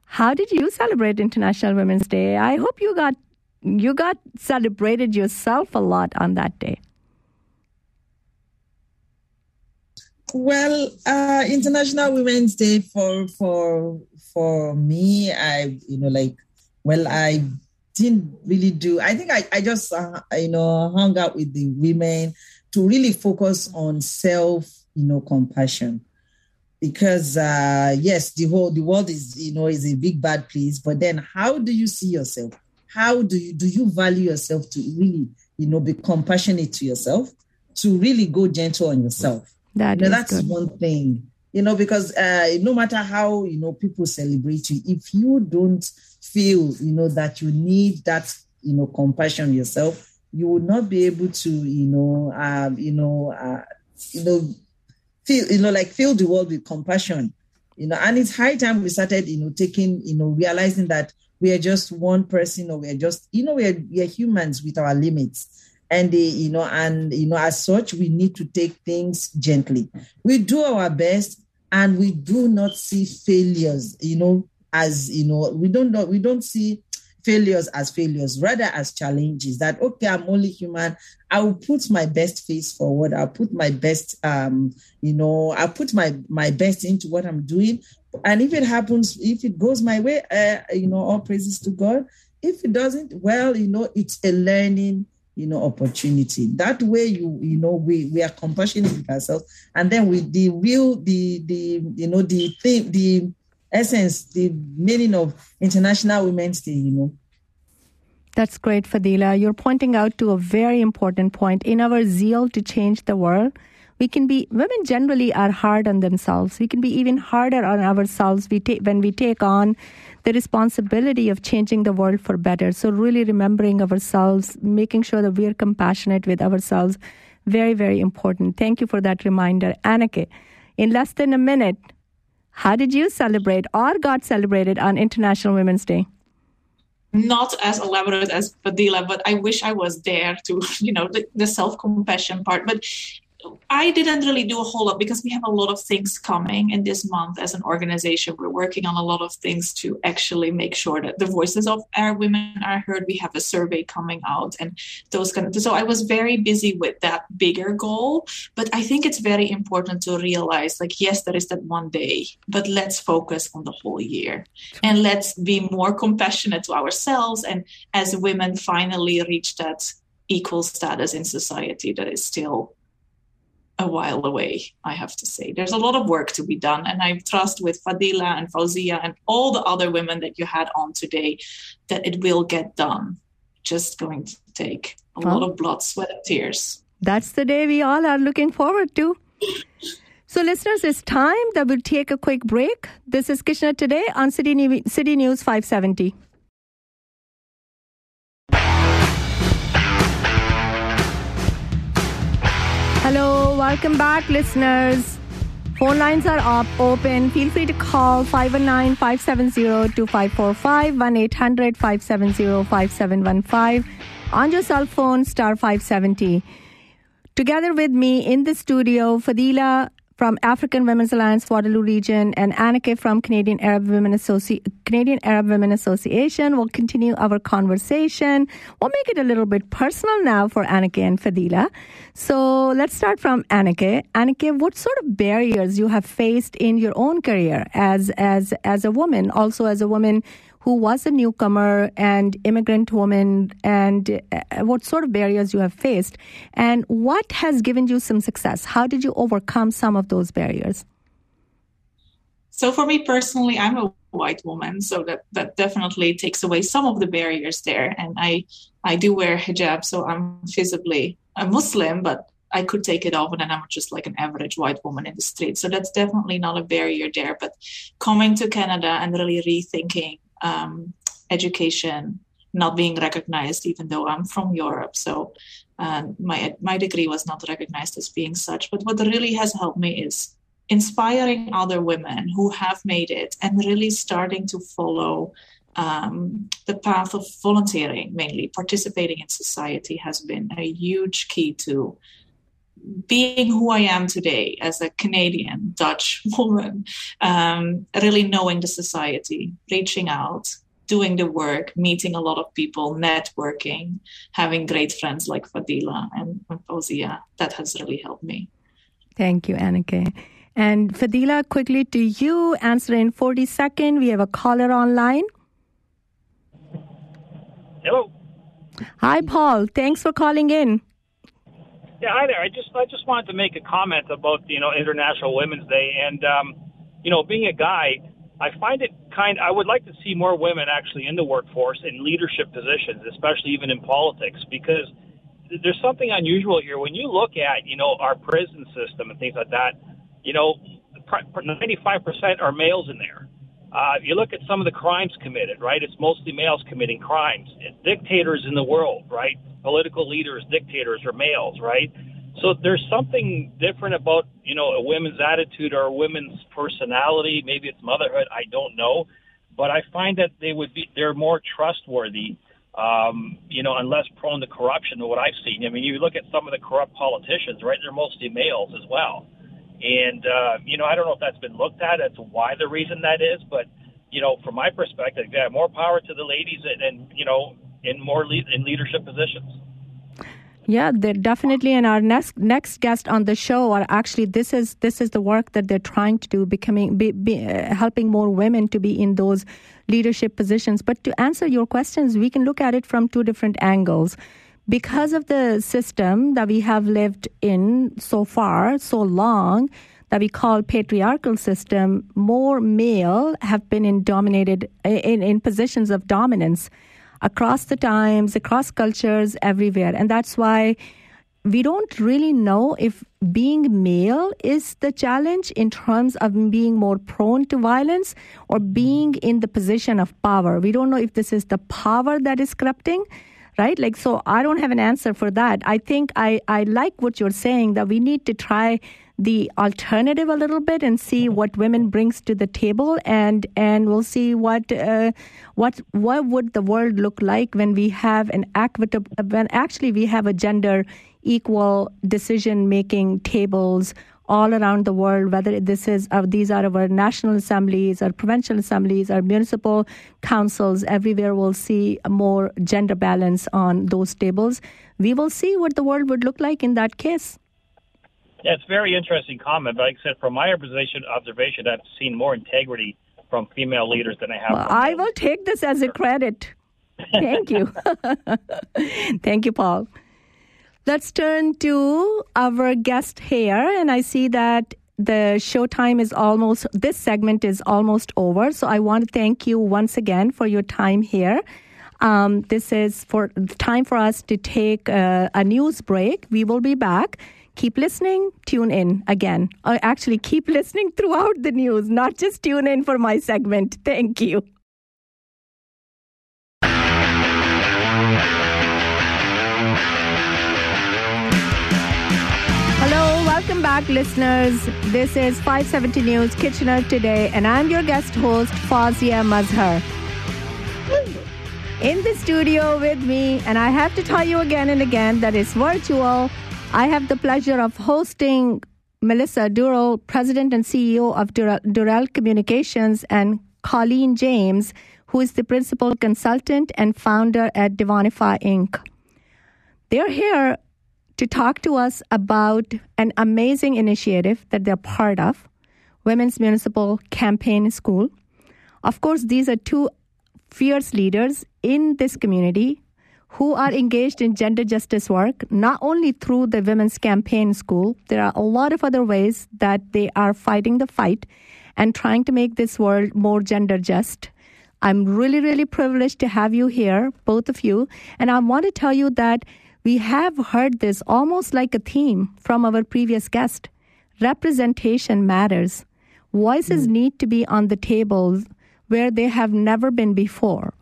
How did you celebrate International Women's Day? I hope you got you got celebrated yourself a lot on that day. Well, uh, International Women's Day for for for me, I you know like well I didn't really do. I think I I just uh, you know hung out with the women to really focus on self you know compassion because uh yes the whole the world is you know is a big bad place but then how do you see yourself how do you do you value yourself to really you know be compassionate to yourself to really go gentle on yourself That you know, is that's good. one thing you know because uh no matter how you know people celebrate you if you don't feel you know that you need that you know compassion yourself you will not be able to you know um you know uh you know feel you know like fill the world with compassion you know and it's high time we started you know taking you know realizing that we are just one person or we are just you know we are, we are humans with our limits. And they, you know and you know as such we need to take things gently. We do our best and we do not see failures you know as you know we don't know we don't see failures as failures rather as challenges that okay i'm only human. I will put my best face forward. I'll put my best um you know i'll put my my best into what i'm doing and if it happens if it goes my way uh, you know all praises to god if it doesn't well you know it's a learning you know opportunity that way you you know we we are compassionate with ourselves and then with the real the the you know the thing the essence the meaning of international women's day you know That's great, Fadila. You're pointing out to a very important point. In our zeal to change the world, we can be women generally are hard on themselves. We can be even harder on ourselves we take, when we take on the responsibility of changing the world for better. So really remembering ourselves, making sure that we are compassionate with ourselves, very very important. Thank you for that reminder, Anneke. In less than a minute, how did you celebrate or got celebrated on International Women's Day? not as elaborate as Fadila, but I wish I was there to, you know, the, the self compassion part. But I didn't really do a whole lot because we have a lot of things coming in this month as an organization. We're working on a lot of things to actually make sure that the voices of our women are heard. We have a survey coming out and those kind of so I was very busy with that bigger goal. But I think it's very important to realize like, yes, there is that one day, but let's focus on the whole year and let's be more compassionate to ourselves and as women finally reach that equal status in society that is still a while away, I have to say. There's a lot of work to be done, and I trust with Fadila and Fauzia and all the other women that you had on today that it will get done. Just going to take a lot of blood, sweat, and tears. That's the day we all are looking forward to. So, listeners, it's time that we'll take a quick break. This is Kitchener today on City, New- City News 570. Hello, welcome back, listeners. Phone lines are up, open. Feel free to call 519 570 2545 1 800 570 5715 on your cell phone, star 570. Together with me in the studio, Fadila from African Women's Alliance Waterloo Region and Anneke from Canadian Arab Women Associ- Canadian Arab Women Association will continue our conversation. We'll make it a little bit personal now for Anneke and Fadila. So let's start from Anneke. Anneke, what sort of barriers you have faced in your own career as as as a woman, also as a woman who was a newcomer and immigrant woman, and uh, what sort of barriers you have faced, and what has given you some success? How did you overcome some of those barriers? So, for me personally, I'm a white woman, so that that definitely takes away some of the barriers there. And I I do wear hijab, so I'm visibly a Muslim, but I could take it off and then I'm just like an average white woman in the street. So that's definitely not a barrier there. But coming to Canada and really rethinking um, education, not being recognized, even though I'm from Europe. So um, my my degree was not recognized as being such. But what really has helped me is inspiring other women who have made it and really starting to follow um, the path of volunteering, mainly participating in society, has been a huge key to being who I am today as a Canadian Dutch woman, um, really knowing the society, reaching out, doing the work, meeting a lot of people, networking, having great friends like Fadila and Fauzia. That has really helped me. Thank you, Anneke. And Fadila, quickly to you, answer in 40 seconds. We have a caller online. Hello. Hi, Paul. Thanks for calling in. Yeah, hi there. I just I just wanted to make a comment about you know International Women's Day, and um, you know, being a guy, I find it kind. I would like to see more women actually in the workforce in leadership positions, especially even in politics, because there's something unusual here. When you look at you know our prison system and things like that, you know, 95% are males in there. Uh, you look at some of the crimes committed, right? It's mostly males committing crimes. Dictators in the world, right? Political leaders, dictators are males, right? So there's something different about, you know, a women's attitude or a women's personality. Maybe it's motherhood. I don't know. But I find that they would be, they're more trustworthy, um, you know, and less prone to corruption than what I've seen. I mean, you look at some of the corrupt politicians, right? They're mostly males as well. And, uh, you know, I don't know if that's been looked at as to why the reason that is, but, you know, from my perspective, yeah, more power to the ladies and, and you know, in more le- in leadership positions. Yeah, they're definitely. And our next next guest on the show are actually this is this is the work that they're trying to do, becoming be, be, uh, helping more women to be in those leadership positions. But to answer your questions, we can look at it from two different angles because of the system that we have lived in so far, so long, that we call patriarchal system, more male have been in dominated in, in positions of dominance across the times, across cultures, everywhere. And that's why we don't really know if being male is the challenge in terms of being more prone to violence or being in the position of power. We don't know if this is the power that is corrupting right? Like, so I don't have an answer for that. I think I, I like what you're saying that we need to try the alternative a little bit and see what women brings to the table and and we'll see what uh, what what would the world look like when we have an equitable when actually we have a gender equal decision making tables all around the world, whether this is uh, these are our national assemblies, our provincial assemblies, our municipal councils, everywhere we'll see more gender balance on those tables. We will see what the world would look like in that case. Yeah, it's a very interesting comment. But like I said, from my observation, observation, I've seen more integrity from female leaders than I have. Well, I will take this as a credit. Thank you. Thank you, Paul. Let's turn to our guest here, and I see that the show time is almost, this segment is almost over. So I want to thank you once again for your time here. Um, this is for time for us to take a, a news break. We will be back. Keep listening, tune in again. Or actually, keep listening throughout the news, not just tune in for my segment. Thank you. Welcome back, listeners. This is 570 News Kitchener today, and I'm your guest host, Fazia Mazhar. In the studio with me, and I have to tell you again and again that it's virtual. I have the pleasure of hosting Melissa Durrell, President and CEO of Durrell Communications, and Colleen James, who is the principal consultant and founder at Divinify Inc. They're here to talk to us about an amazing initiative that they're part of Women's Municipal Campaign School. Of course, these are two fierce leaders in this community who are engaged in gender justice work, not only through the Women's Campaign School, there are a lot of other ways that they are fighting the fight and trying to make this world more gender just. I'm really, really privileged to have you here, both of you. And I want to tell you that we have heard this almost like a theme from our previous guest. Representation matters. Voices mm. need to be on the tables where they have never been before.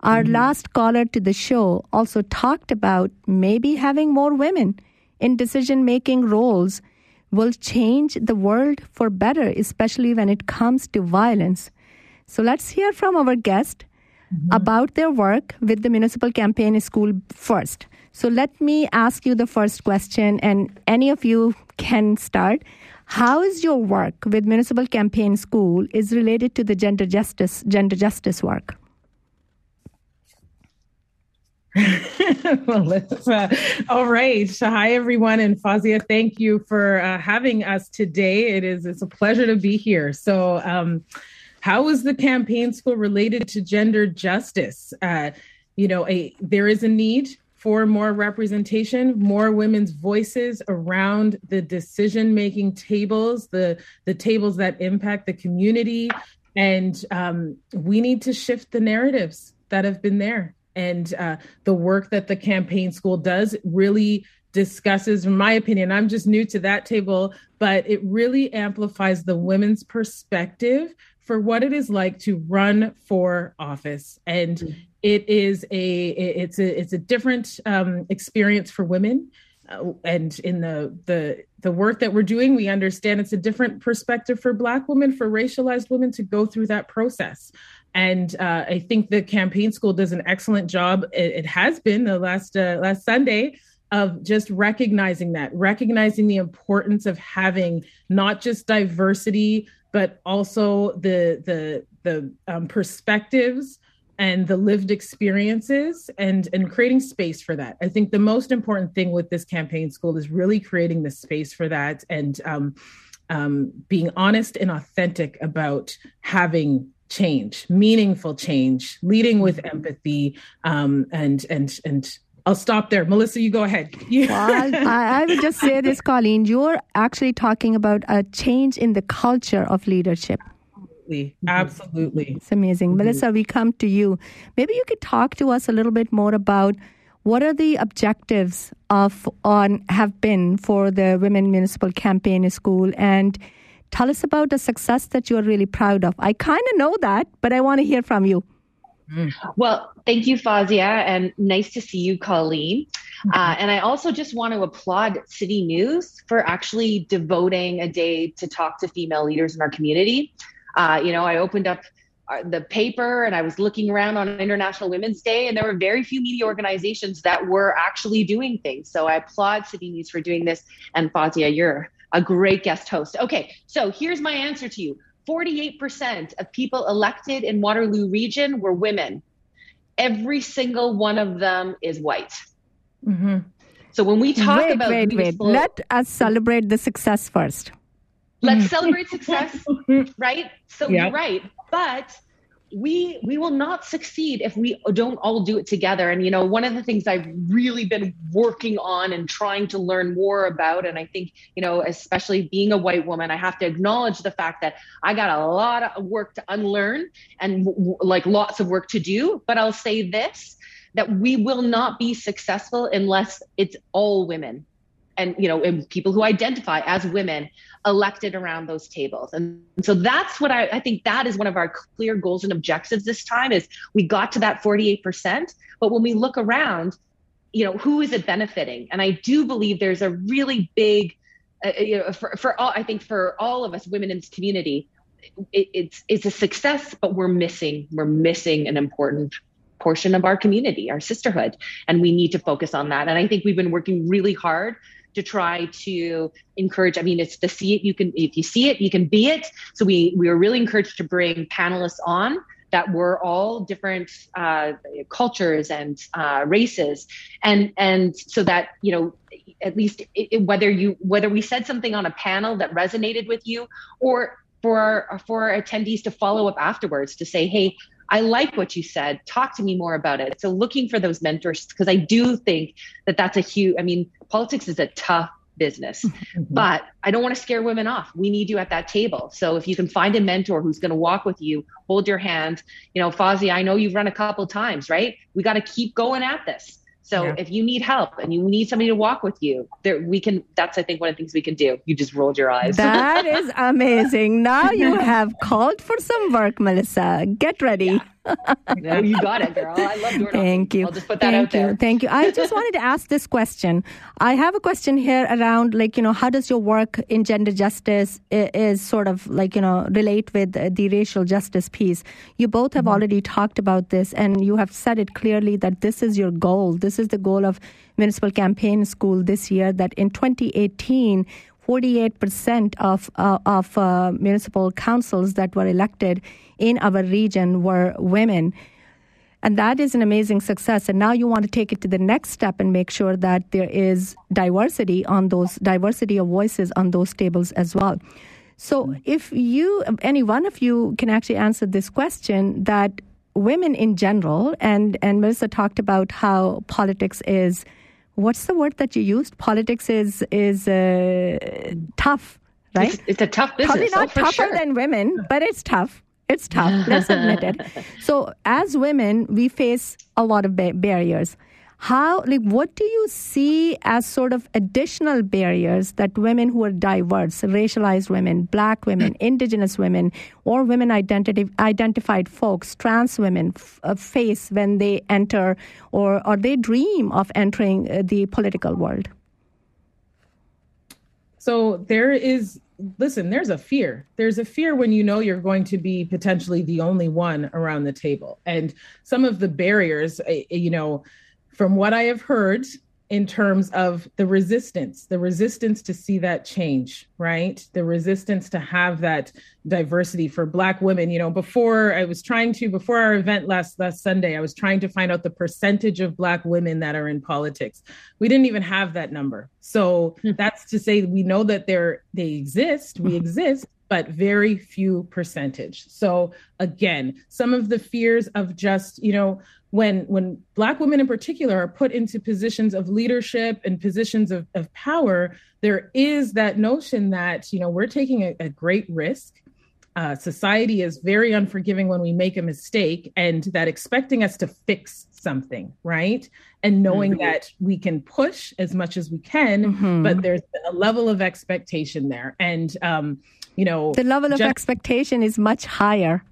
Our mm. last caller to the show also talked about maybe having more women in decision making roles will change the world for better, especially when it comes to violence. So let's hear from our guest mm-hmm. about their work with the Municipal Campaign School first. So let me ask you the first question, and any of you can start. How is your work with Municipal Campaign School is related to the gender justice gender justice work? well, uh, all right. So, hi everyone, and Fazia, thank you for uh, having us today. It is it's a pleasure to be here. So, um, how is the campaign school related to gender justice? Uh, you know, a, there is a need for more representation, more women's voices around the decision making tables, the the tables that impact the community, and um, we need to shift the narratives that have been there. And uh, the work that the campaign school does really discusses, in my opinion, I'm just new to that table, but it really amplifies the women's perspective for what it is like to run for office and mm-hmm. It is a it's a it's a different um, experience for women. Uh, and in the the the work that we're doing we understand it's a different perspective for black women for racialized women to go through that process. And uh, i think the campaign school does an excellent job. It, it has been the last uh, last sunday of just recognizing that recognizing the importance of having not just diversity but also the the the um, perspectives and the lived experiences and and creating space for that i think the most important thing with this campaign school is really creating the space for that and um, um, being honest and authentic about having change meaningful change leading with empathy um, and and and I'll stop there. Melissa, you go ahead. well, I, I, would just say this, Colleen. You're actually talking about a change in the culture of leadership. Absolutely. Absolutely. It's amazing. Mm-hmm. Melissa, we come to you. Maybe you could talk to us a little bit more about what are the objectives of on have been for the Women Municipal Campaign School and tell us about the success that you're really proud of. I kind of know that, but I want to hear from you. Mm. Well, thank you, Fazia, and nice to see you, Colleen. Mm-hmm. Uh, and I also just want to applaud City News for actually devoting a day to talk to female leaders in our community. Uh, you know, I opened up uh, the paper and I was looking around on International Women's Day, and there were very few media organizations that were actually doing things. So I applaud City News for doing this. And Fazia, you're a great guest host. Okay, so here's my answer to you 48% of people elected in Waterloo region were women. Every single one of them is white. Mm-hmm. So when we talk wait, about wait, wait, let us celebrate the success first. Let's mm. celebrate success, right? So yep. you're right, but we we will not succeed if we don't all do it together and you know one of the things i've really been working on and trying to learn more about and i think you know especially being a white woman i have to acknowledge the fact that i got a lot of work to unlearn and w- like lots of work to do but i'll say this that we will not be successful unless it's all women and you know and people who identify as women elected around those tables and so that's what I, I, think that is one of our clear goals and objectives this time is we got to that 48% but when we look around you know who is it benefiting and i do believe there's a really big uh, you know for, for all i think for all of us women in this community it, it's it's a success but we're missing we're missing an important portion of our community, our sisterhood. And we need to focus on that. And I think we've been working really hard to try to encourage. I mean, it's the see it, you can, if you see it, you can be it. So we, we were really encouraged to bring panelists on that were all different uh, cultures and uh, races, and and so that you know at least it, whether you whether we said something on a panel that resonated with you, or for our, for our attendees to follow up afterwards to say, hey, I like what you said. Talk to me more about it. So looking for those mentors because I do think that that's a huge. I mean, politics is a tough business. Mm-hmm. But I don't want to scare women off. We need you at that table. So if you can find a mentor who's going to walk with you, hold your hand, you know, Fozzie, I know you've run a couple times, right? We got to keep going at this. So Yeah. if you need help and you need somebody to walk with you, there we can. That's I think one of the things we can do. You just rolled your eyes. That is amazing. Now you have called for some work, Melissa. Get ready. No, oh, you got it, girl. I love door knocking. Thank you. I'll just put that Thank out there. you. Thank you. I just wanted to ask this question. I have a question here around like, you know, how does your work in gender justice i- is sort of like, you know, relate with the racial justice piece? You both have mm-hmm. already talked about this and you have said it clearly that this is your goal. This is the goal of Municipal Campaign School this year that in 2018 48% of uh, of uh, municipal councils that were elected in our region were women. And that is an amazing success. And now you want to take it to the next step and make sure that there is diversity on those diversity of voices on those tables as well. So if you any one of you can actually answer this question that women in general and and Melissa talked about how politics is what's the word that you used? Politics is is uh, tough, right? It's, it's a tough business. Probably not oh, tougher sure. than women, but it's tough. It's tough. Let's admit it. So, as women, we face a lot of ba- barriers. How, like, what do you see as sort of additional barriers that women who are diverse, racialized women, black women, indigenous women, or women identity, identified folks, trans women f- uh, face when they enter or, or they dream of entering uh, the political world? So there is, listen, there's a fear. There's a fear when you know you're going to be potentially the only one around the table. And some of the barriers, eh, eh, you know, from what I have heard in terms of the resistance, the resistance to see that change, right? The resistance to have that diversity for Black women. You know, before I was trying to, before our event last last Sunday, I was trying to find out the percentage of Black women that are in politics. We didn't even have that number. So hmm. that's to say we know that they're they exist, we hmm. exist, but very few percentage. So again, some of the fears of just, you know, when when black women in particular are put into positions of leadership and positions of, of power, there is that notion that, you know, we're taking a, a great risk. Uh, society is very unforgiving when we make a mistake and that expecting us to fix something, right? And knowing Mhm. that we can push as much as we can, Mhm. but there's a level of expectation there. And, um, you know, The level of just- expectation is much higher.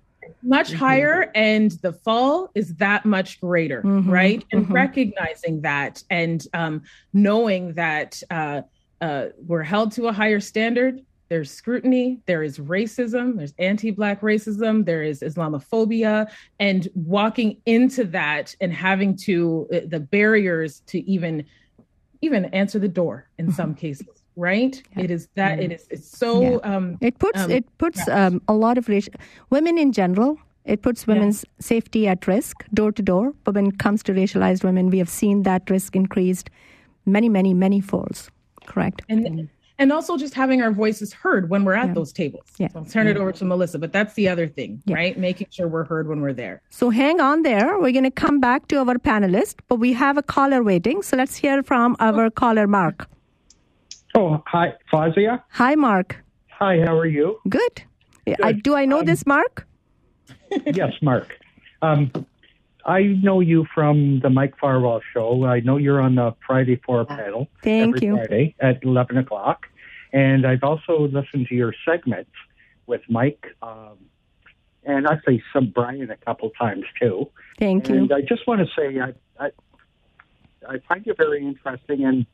much higher and the fall is that much greater Mhm, right? And mhm. recognizing that and um, knowing that uh, uh, we're held to a higher standard there's scrutiny there is racism there's anti-black racism there is islamophobia and walking into that and having to uh, the barriers to even even answer the door in some cases right it is that it is it's so Yeah. um It puts um, it puts um, a lot of racial women in general. It puts women's safety at risk door to door. But when it comes to racialized women, we have seen that risk increased many, many, many folds. Correct. and and also just having our voices heard when we're at those tables. Yeah. So I'll turn it over to Melissa, but that's the other thing, right? Making sure we're heard when we're there. So hang on there. We're going to come back to our panelist, but we have a caller waiting. So let's hear from our caller, Mark. Oh, hi, Fazia. Hi, Mark. Hi, how are you? Good. I, do I know this, Mark? yes, Mark. Um, I know you from the Mike Farwell show. I know you're on the Friday Four panel Thank every you. Friday at 11 o'clock. And I've also listened to your segments with Mike um, and actually some Brian a couple times too. Thank you. And I just want to say I, I, I find you very interesting, and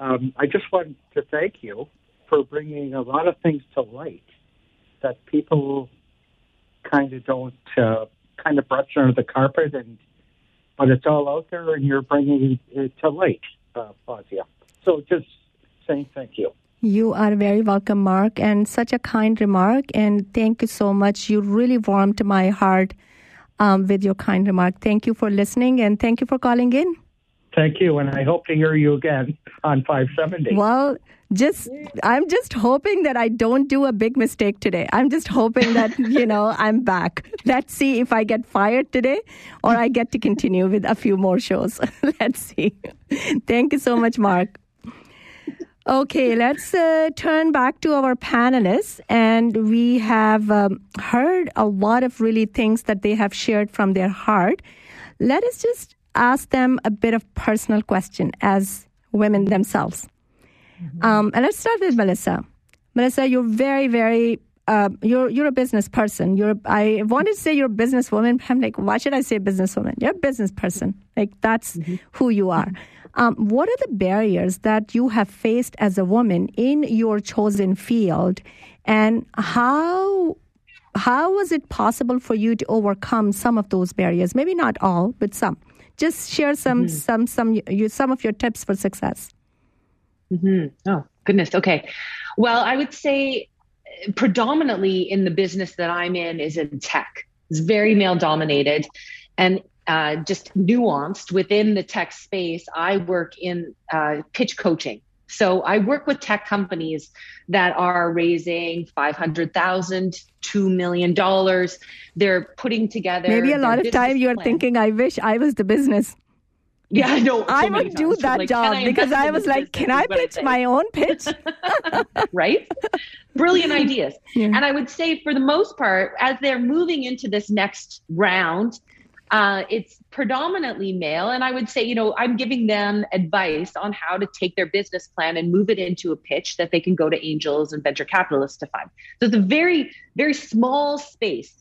um, I just want to thank you for bringing a lot of things to light that people kind of don't uh, kind of brush under the carpet, and but it's all out there, and you're bringing it to light, uh, Fazia. So just saying thank you. You are very welcome, Mark, and such a kind remark. And thank you so much. You really warmed my heart um, with your kind remark. Thank you for listening and thank you for calling in. Thank you, and I hope to hear you again on 570. Well, just I'm just hoping that I don't do a big mistake today. I'm just hoping that you know I'm back. Let's see if I get fired today or I get to continue with a few more shows. Let's see. Thank you so much, Mark. Okay, let's uh, turn back to our panelists. And we have um, heard a lot of really things that they have shared from their heart. Let us just ask them a bit of personal question as women themselves. Mm-hmm. Um, and let's start with Melissa. Melissa, you're very, very uh, you're you're a business person. You're I wanted to say you're a businesswoman. I'm like, why should I say businesswoman? You're a business person. Like that's mm-hmm. who you are. Um, what are the barriers that you have faced as a woman in your chosen field, and how how was it possible for you to overcome some of those barriers? Maybe not all, but some. Just share some mm-hmm. some some you, some of your tips for success. Mm-hmm. Oh goodness. Okay. Well, I would say predominantly in the business that I'm in is in tech. It's very male dominated. And uh, just nuanced within the tech space, I work in uh, pitch coaching. So I work with tech companies that are raising five hundred thousand, two million dollars. They're putting together. Maybe a lot of time you're plan. thinking, "I wish I was the business." Yeah, I know. So I would do that like, job I because I was like, can I pitch my own pitch? right? Brilliant ideas. Yeah. And I would say, for the most part, as they're moving into this next round, uh, it's predominantly male. And I would say, you know, I'm giving them advice on how to take their business plan and move it into a pitch that they can go to angels and venture capitalists to fund. So it's a very, very small space.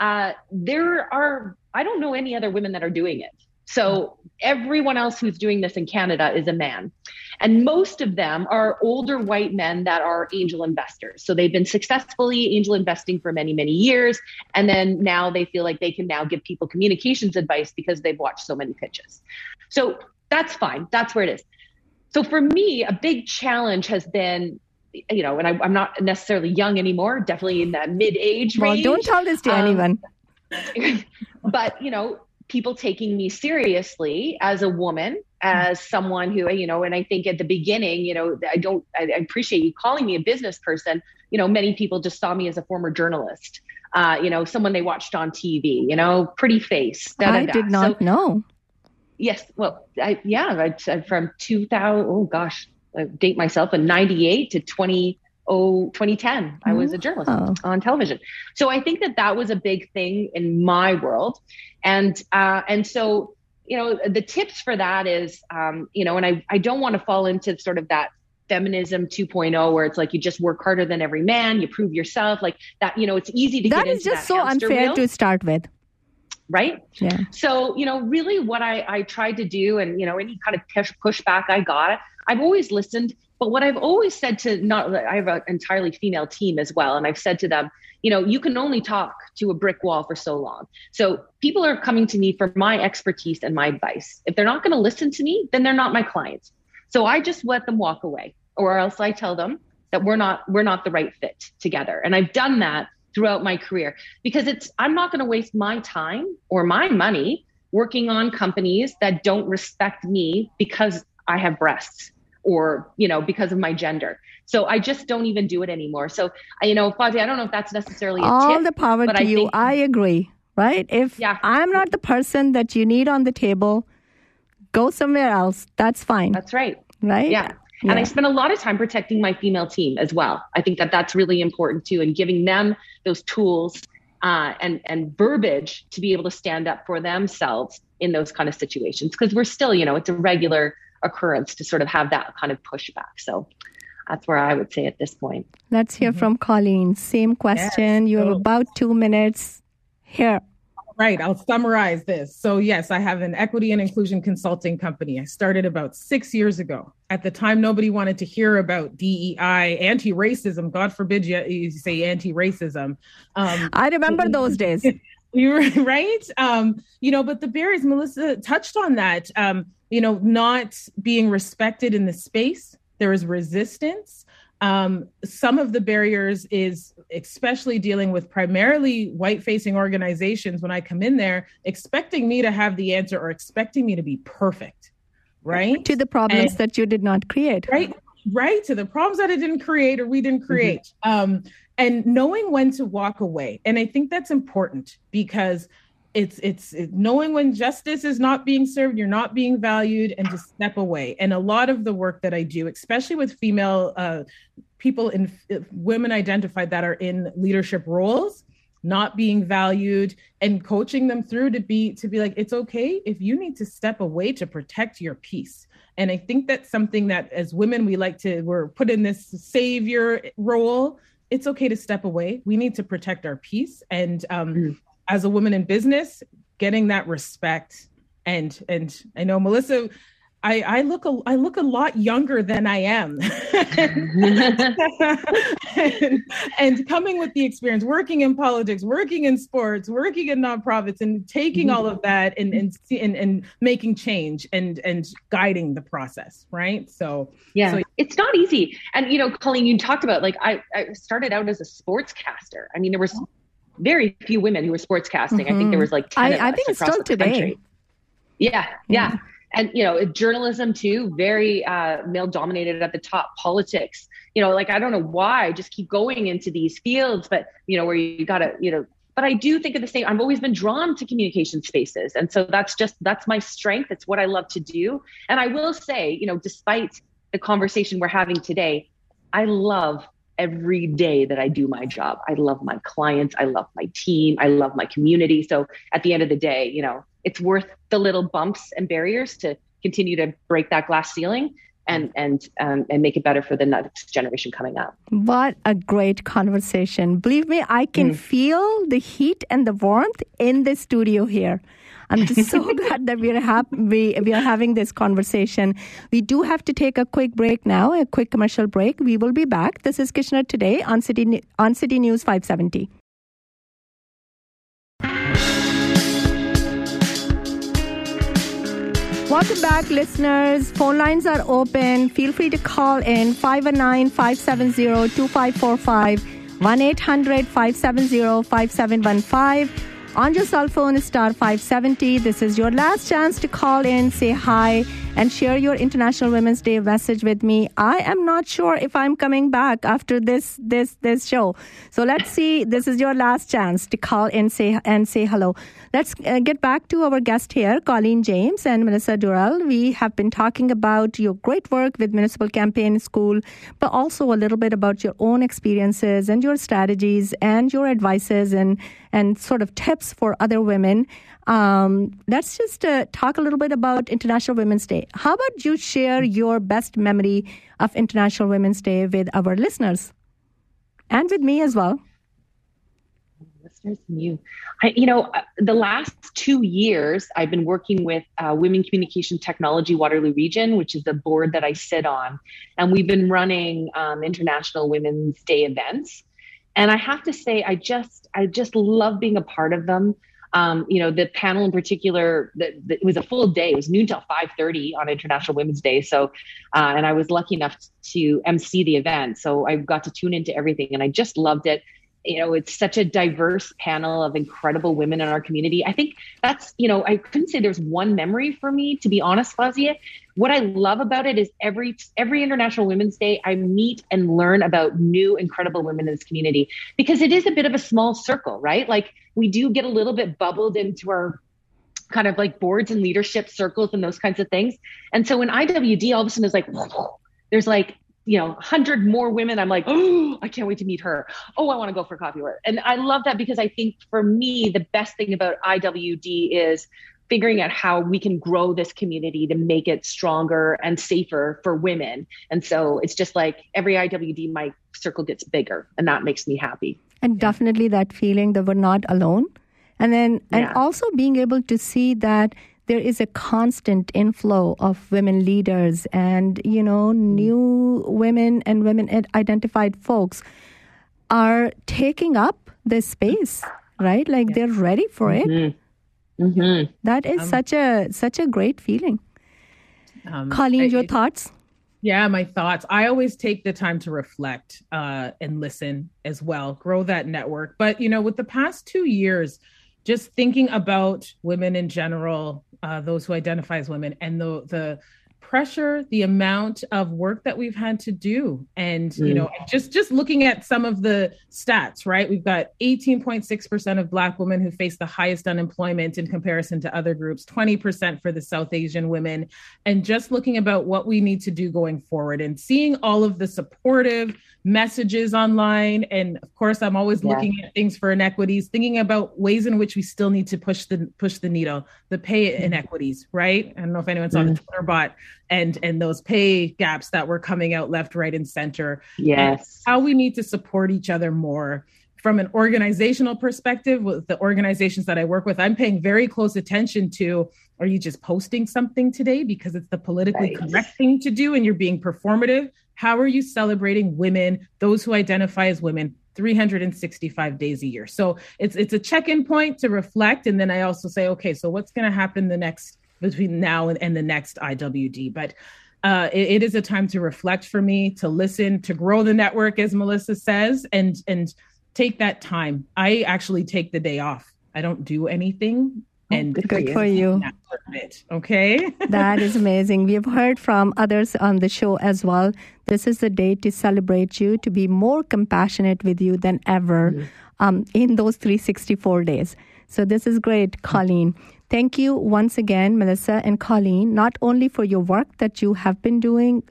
Uh, there are, I don't know any other women that are doing it. So everyone else who's doing this in Canada is a man. And most of them are older white men that are angel investors. So they've been successfully angel investing for many, many years. And then now they feel like they can now give people communications advice because they've watched so many pitches. So that's fine. That's where it is. So for me, a big challenge has been you know, and I, am not necessarily young anymore, definitely in that mid age well, don't tell this to um, anyone. but, you know, people taking me seriously as a woman as someone who you know and i think at the beginning you know i don't i, appreciate you calling me a business person. You know many people just saw me as a former journalist uh, you know someone they watched on tv you know pretty face da, da, i did not so, know. Yes well I, yeah I, from 2000 oh gosh I date myself in 98 to 20 oh 2010 i was a journalist oh. on television. So i think that that was a big thing in my world. And uh, and so you know the tips for that is um, you know and i i don't want to fall into sort of that feminism 2.0 where it's like you just work harder than every man you prove yourself like that you know it's easy to that get is just so unfair wheel. to start with. Right? Yeah. So you know really what i i tried to do and you know any kind of push pushback i got i've always listened but what I've always said to not, I have an entirely female team as well. And I've said to them, you know, you can only talk to a brick wall for so long. So people are coming to me for my expertise and my advice. If they're not going to listen to me, then they're not my clients. So I just let them walk away or else I tell them that we're not, we're not the right fit together. And I've done that throughout my career because it's, I'm not going to waste my time or my money working on companies that don't respect me because I have breasts or you know because of my gender so i just don't even do it anymore so you know Fozzie, i don't know if that's necessarily all tip, the power to I you think, i agree right if yeah. i'm not the person that you need on the table go somewhere else that's fine that's right right yeah yeah. And I spend a lot of time protecting my female team as well. I think that that's really important too, and giving them those tools uh, and and verbiage to be able to stand up for themselves in those kind of situations. Because we're still, you know, it's a regular occurrence to sort of have that kind of pushback. So that's where I would say at this point. Let's hear mm-hmm. from Colleen. Same question. Yes. You have about two minutes here. Right. I'll summarize this. So, yes, I have an equity and inclusion consulting company. I started about six years ago. At the time, nobody wanted to hear about DEI, anti racism. God forbid you, you say anti racism. Um, I remember those days. You're right. Um, you know, but the barriers, Melissa touched on that. Um, you know, not being respected in the space. There is resistance. Um, some of the barriers is especially dealing with primarily white facing organizations when I come in there, expecting me to have the answer or expecting me to be perfect, right? To the problems and, that you did not create. Right. Right. To the problems that I didn't create or we didn't mm-hmm. create. Mm-hmm. Um, and knowing when to walk away. And I think that's important because it's it's it, knowing when justice is not being served you're not being valued and just step away and a lot of the work that i do especially with female uh, people in uh, women identified that are in leadership roles not being valued and coaching them through to be to be like it's okay if you need to step away to protect your peace and i think that's something that as women we like to we're put in this savior role it's okay to step away. We need to protect our peace and um, mm. as a woman in business, getting that respect and and I know Melissa I, I look a I look a lot younger than I am, and, and, coming with the experience, working in politics, working in sports, working in nonprofits, and taking all of that and and and, and making change and and guiding the process, right? So yeah, so, it's not easy. And you know, Colleen, you talked about like I I started out as a sportscaster. I mean, there was very few women who were sportscasting. Mm-hmm. I think there was like 10 I, I think it's still today. Country. Yeah, yeah. Mm-hmm. And you know, journalism too, very uh, male dominated at the top. Politics, you know, like I don't know why, just keep going into these fields, but you know, where you gotta, you know, but I do think of the same. I've always been drawn to communication spaces, and so that's just that's my strength. It's what I love to do. And I will say, you know, despite the conversation we're having today, I love every day that I do my job. I love my clients. I love my team. I love my community. So at the end of the day, you know, it's worth the little bumps and barriers to continue to break that glass ceiling and and um, and make it better for the next generation coming up. What a great conversation! Believe me, I can mm. feel the heat and the warmth in the studio here. I'm just so glad that we're we, we are having this conversation. We do have to take a quick break now, a quick commercial break. We will be back. This is Kitchener today on City on City News 570. Welcome back, listeners. Phone lines are open. Feel free to call in 519 570 2545, 1 800 570 5715 on your cell phone, star 570. This is your last chance to call in, say hi, and share your International Women's Day message with me. I am not sure if I'm coming back after this this this show. So let's see. This is your last chance to call in say and say hello. Let's uh, get back to our guest here, Colleen James and Melissa Durrell. We have been talking about your great work with Municipal Campaign School, but also a little bit about your own experiences and your strategies and your advices and, and sort of tips for other women. Um, let's just uh, talk a little bit about International Women's Day. How about you share your best memory of International Women's Day with our listeners and with me as well? listeners and you. I, you know, uh, the last two years, I've been working with uh, Women Communication Technology Waterloo Region, which is the board that I sit on, and we've been running um, International Women's Day events. And I have to say, I just, I just love being a part of them. Um, you know, the panel in particular, the, the, it was a full day. It was noon till 5.30 on International Women's Day. So, uh, and I was lucky enough to MC the event. So I got to tune into everything and I just loved it you know it's such a diverse panel of incredible women in our community. I think that's you know i couldn't say there's one memory for me to be honest fazia. What i love about it is every every international women's day i meet and learn about new incredible women in this community because it is a bit of a small circle right? Like we do get a little bit bubbled into our kind of like boards and leadership circles and those kinds of things. And so when iwd all of a sudden is like there's like you know, hundred more women. I'm like, oh, I can't wait to meet her. Oh, I want to go for coffee with her. And I love that because I think for me, the best thing about IWD is figuring out how we can grow this community to make it stronger and safer for women. And so it's just like every IWD, my circle gets bigger, and that makes me happy. And definitely that feeling that we're not alone. And then, and yeah. also being able to see that there is a constant inflow of women leaders and you know new women and women identified folks are taking up this space right like yeah. they're ready for it mm-hmm. Mm-hmm. That is um, such a such a great feeling um, colleen your I, thoughts yeah my thoughts i always take the time to reflect uh, and listen as well grow that network but you know with the past two years just thinking about women in general, uh, those who identify as women, and the the pressure the amount of work that we've had to do and mm. you know just just looking at some of the stats right we've got 18.6% of black women who face the highest unemployment in comparison to other groups 20% for the south asian women and just looking about what we need to do going forward and seeing all of the supportive messages online and of course i'm always yeah. looking at things for inequities thinking about ways in which we still need to push the push the needle the pay inequities right i don't know if anyone saw mm-hmm. the twitter bot and and those pay gaps that were coming out left right and center yes and how we need to support each other more from an organizational perspective with the organizations that i work with i'm paying very close attention to are you just posting something today because it's the politically right. correct thing to do and you're being performative how are you celebrating women, those who identify as women, 365 days a year? So it's it's a check-in point to reflect. And then I also say, okay, so what's going to happen the next between now and, and the next IWD? But uh, it, it is a time to reflect for me, to listen, to grow the network, as Melissa says, and and take that time. I actually take the day off. I don't do anything and good for you. Okay. that is amazing. We have heard from others on the show as well. This is the day to celebrate you, to be more compassionate with you than ever mm-hmm. um, in those 364 days. So this is great, Colleen. Thank you once again, Melissa and Colleen, not only for your work that you have been doing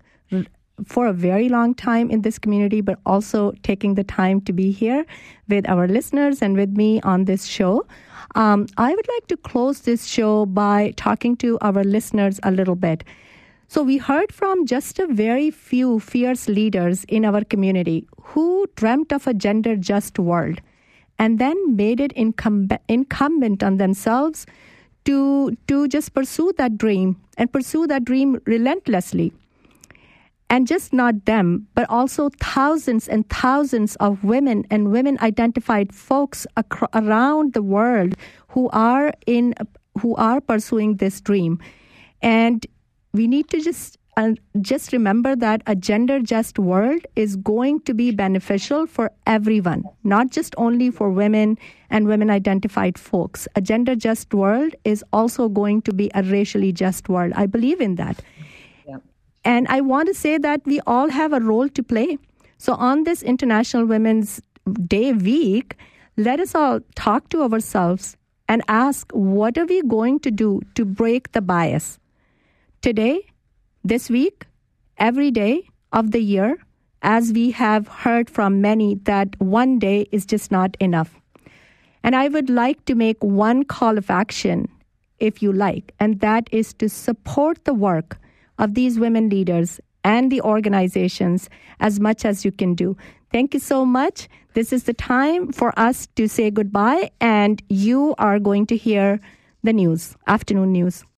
for a very long time in this community, but also taking the time to be here with our listeners and with me on this show. Um, I would like to close this show by talking to our listeners a little bit. So, we heard from just a very few fierce leaders in our community who dreamt of a gender just world and then made it incumb- incumbent on themselves to, to just pursue that dream and pursue that dream relentlessly. And just not them, but also thousands and thousands of women and women identified folks acro- around the world who are in who are pursuing this dream. And we need to just uh, just remember that a gender just world is going to be beneficial for everyone, not just only for women and women identified folks. A gender just world is also going to be a racially just world. I believe in that. And I want to say that we all have a role to play. So on this International Women's Day week, let us all talk to ourselves and ask what are we going to do to break the bias? Today, this week, every day of the year, as we have heard from many that one day is just not enough. And I would like to make one call of action, if you like, and that is to support the work of these women leaders and the organizations as much as you can do. Thank you so much. This is the time for us to say goodbye, and you are going to hear the news, afternoon news.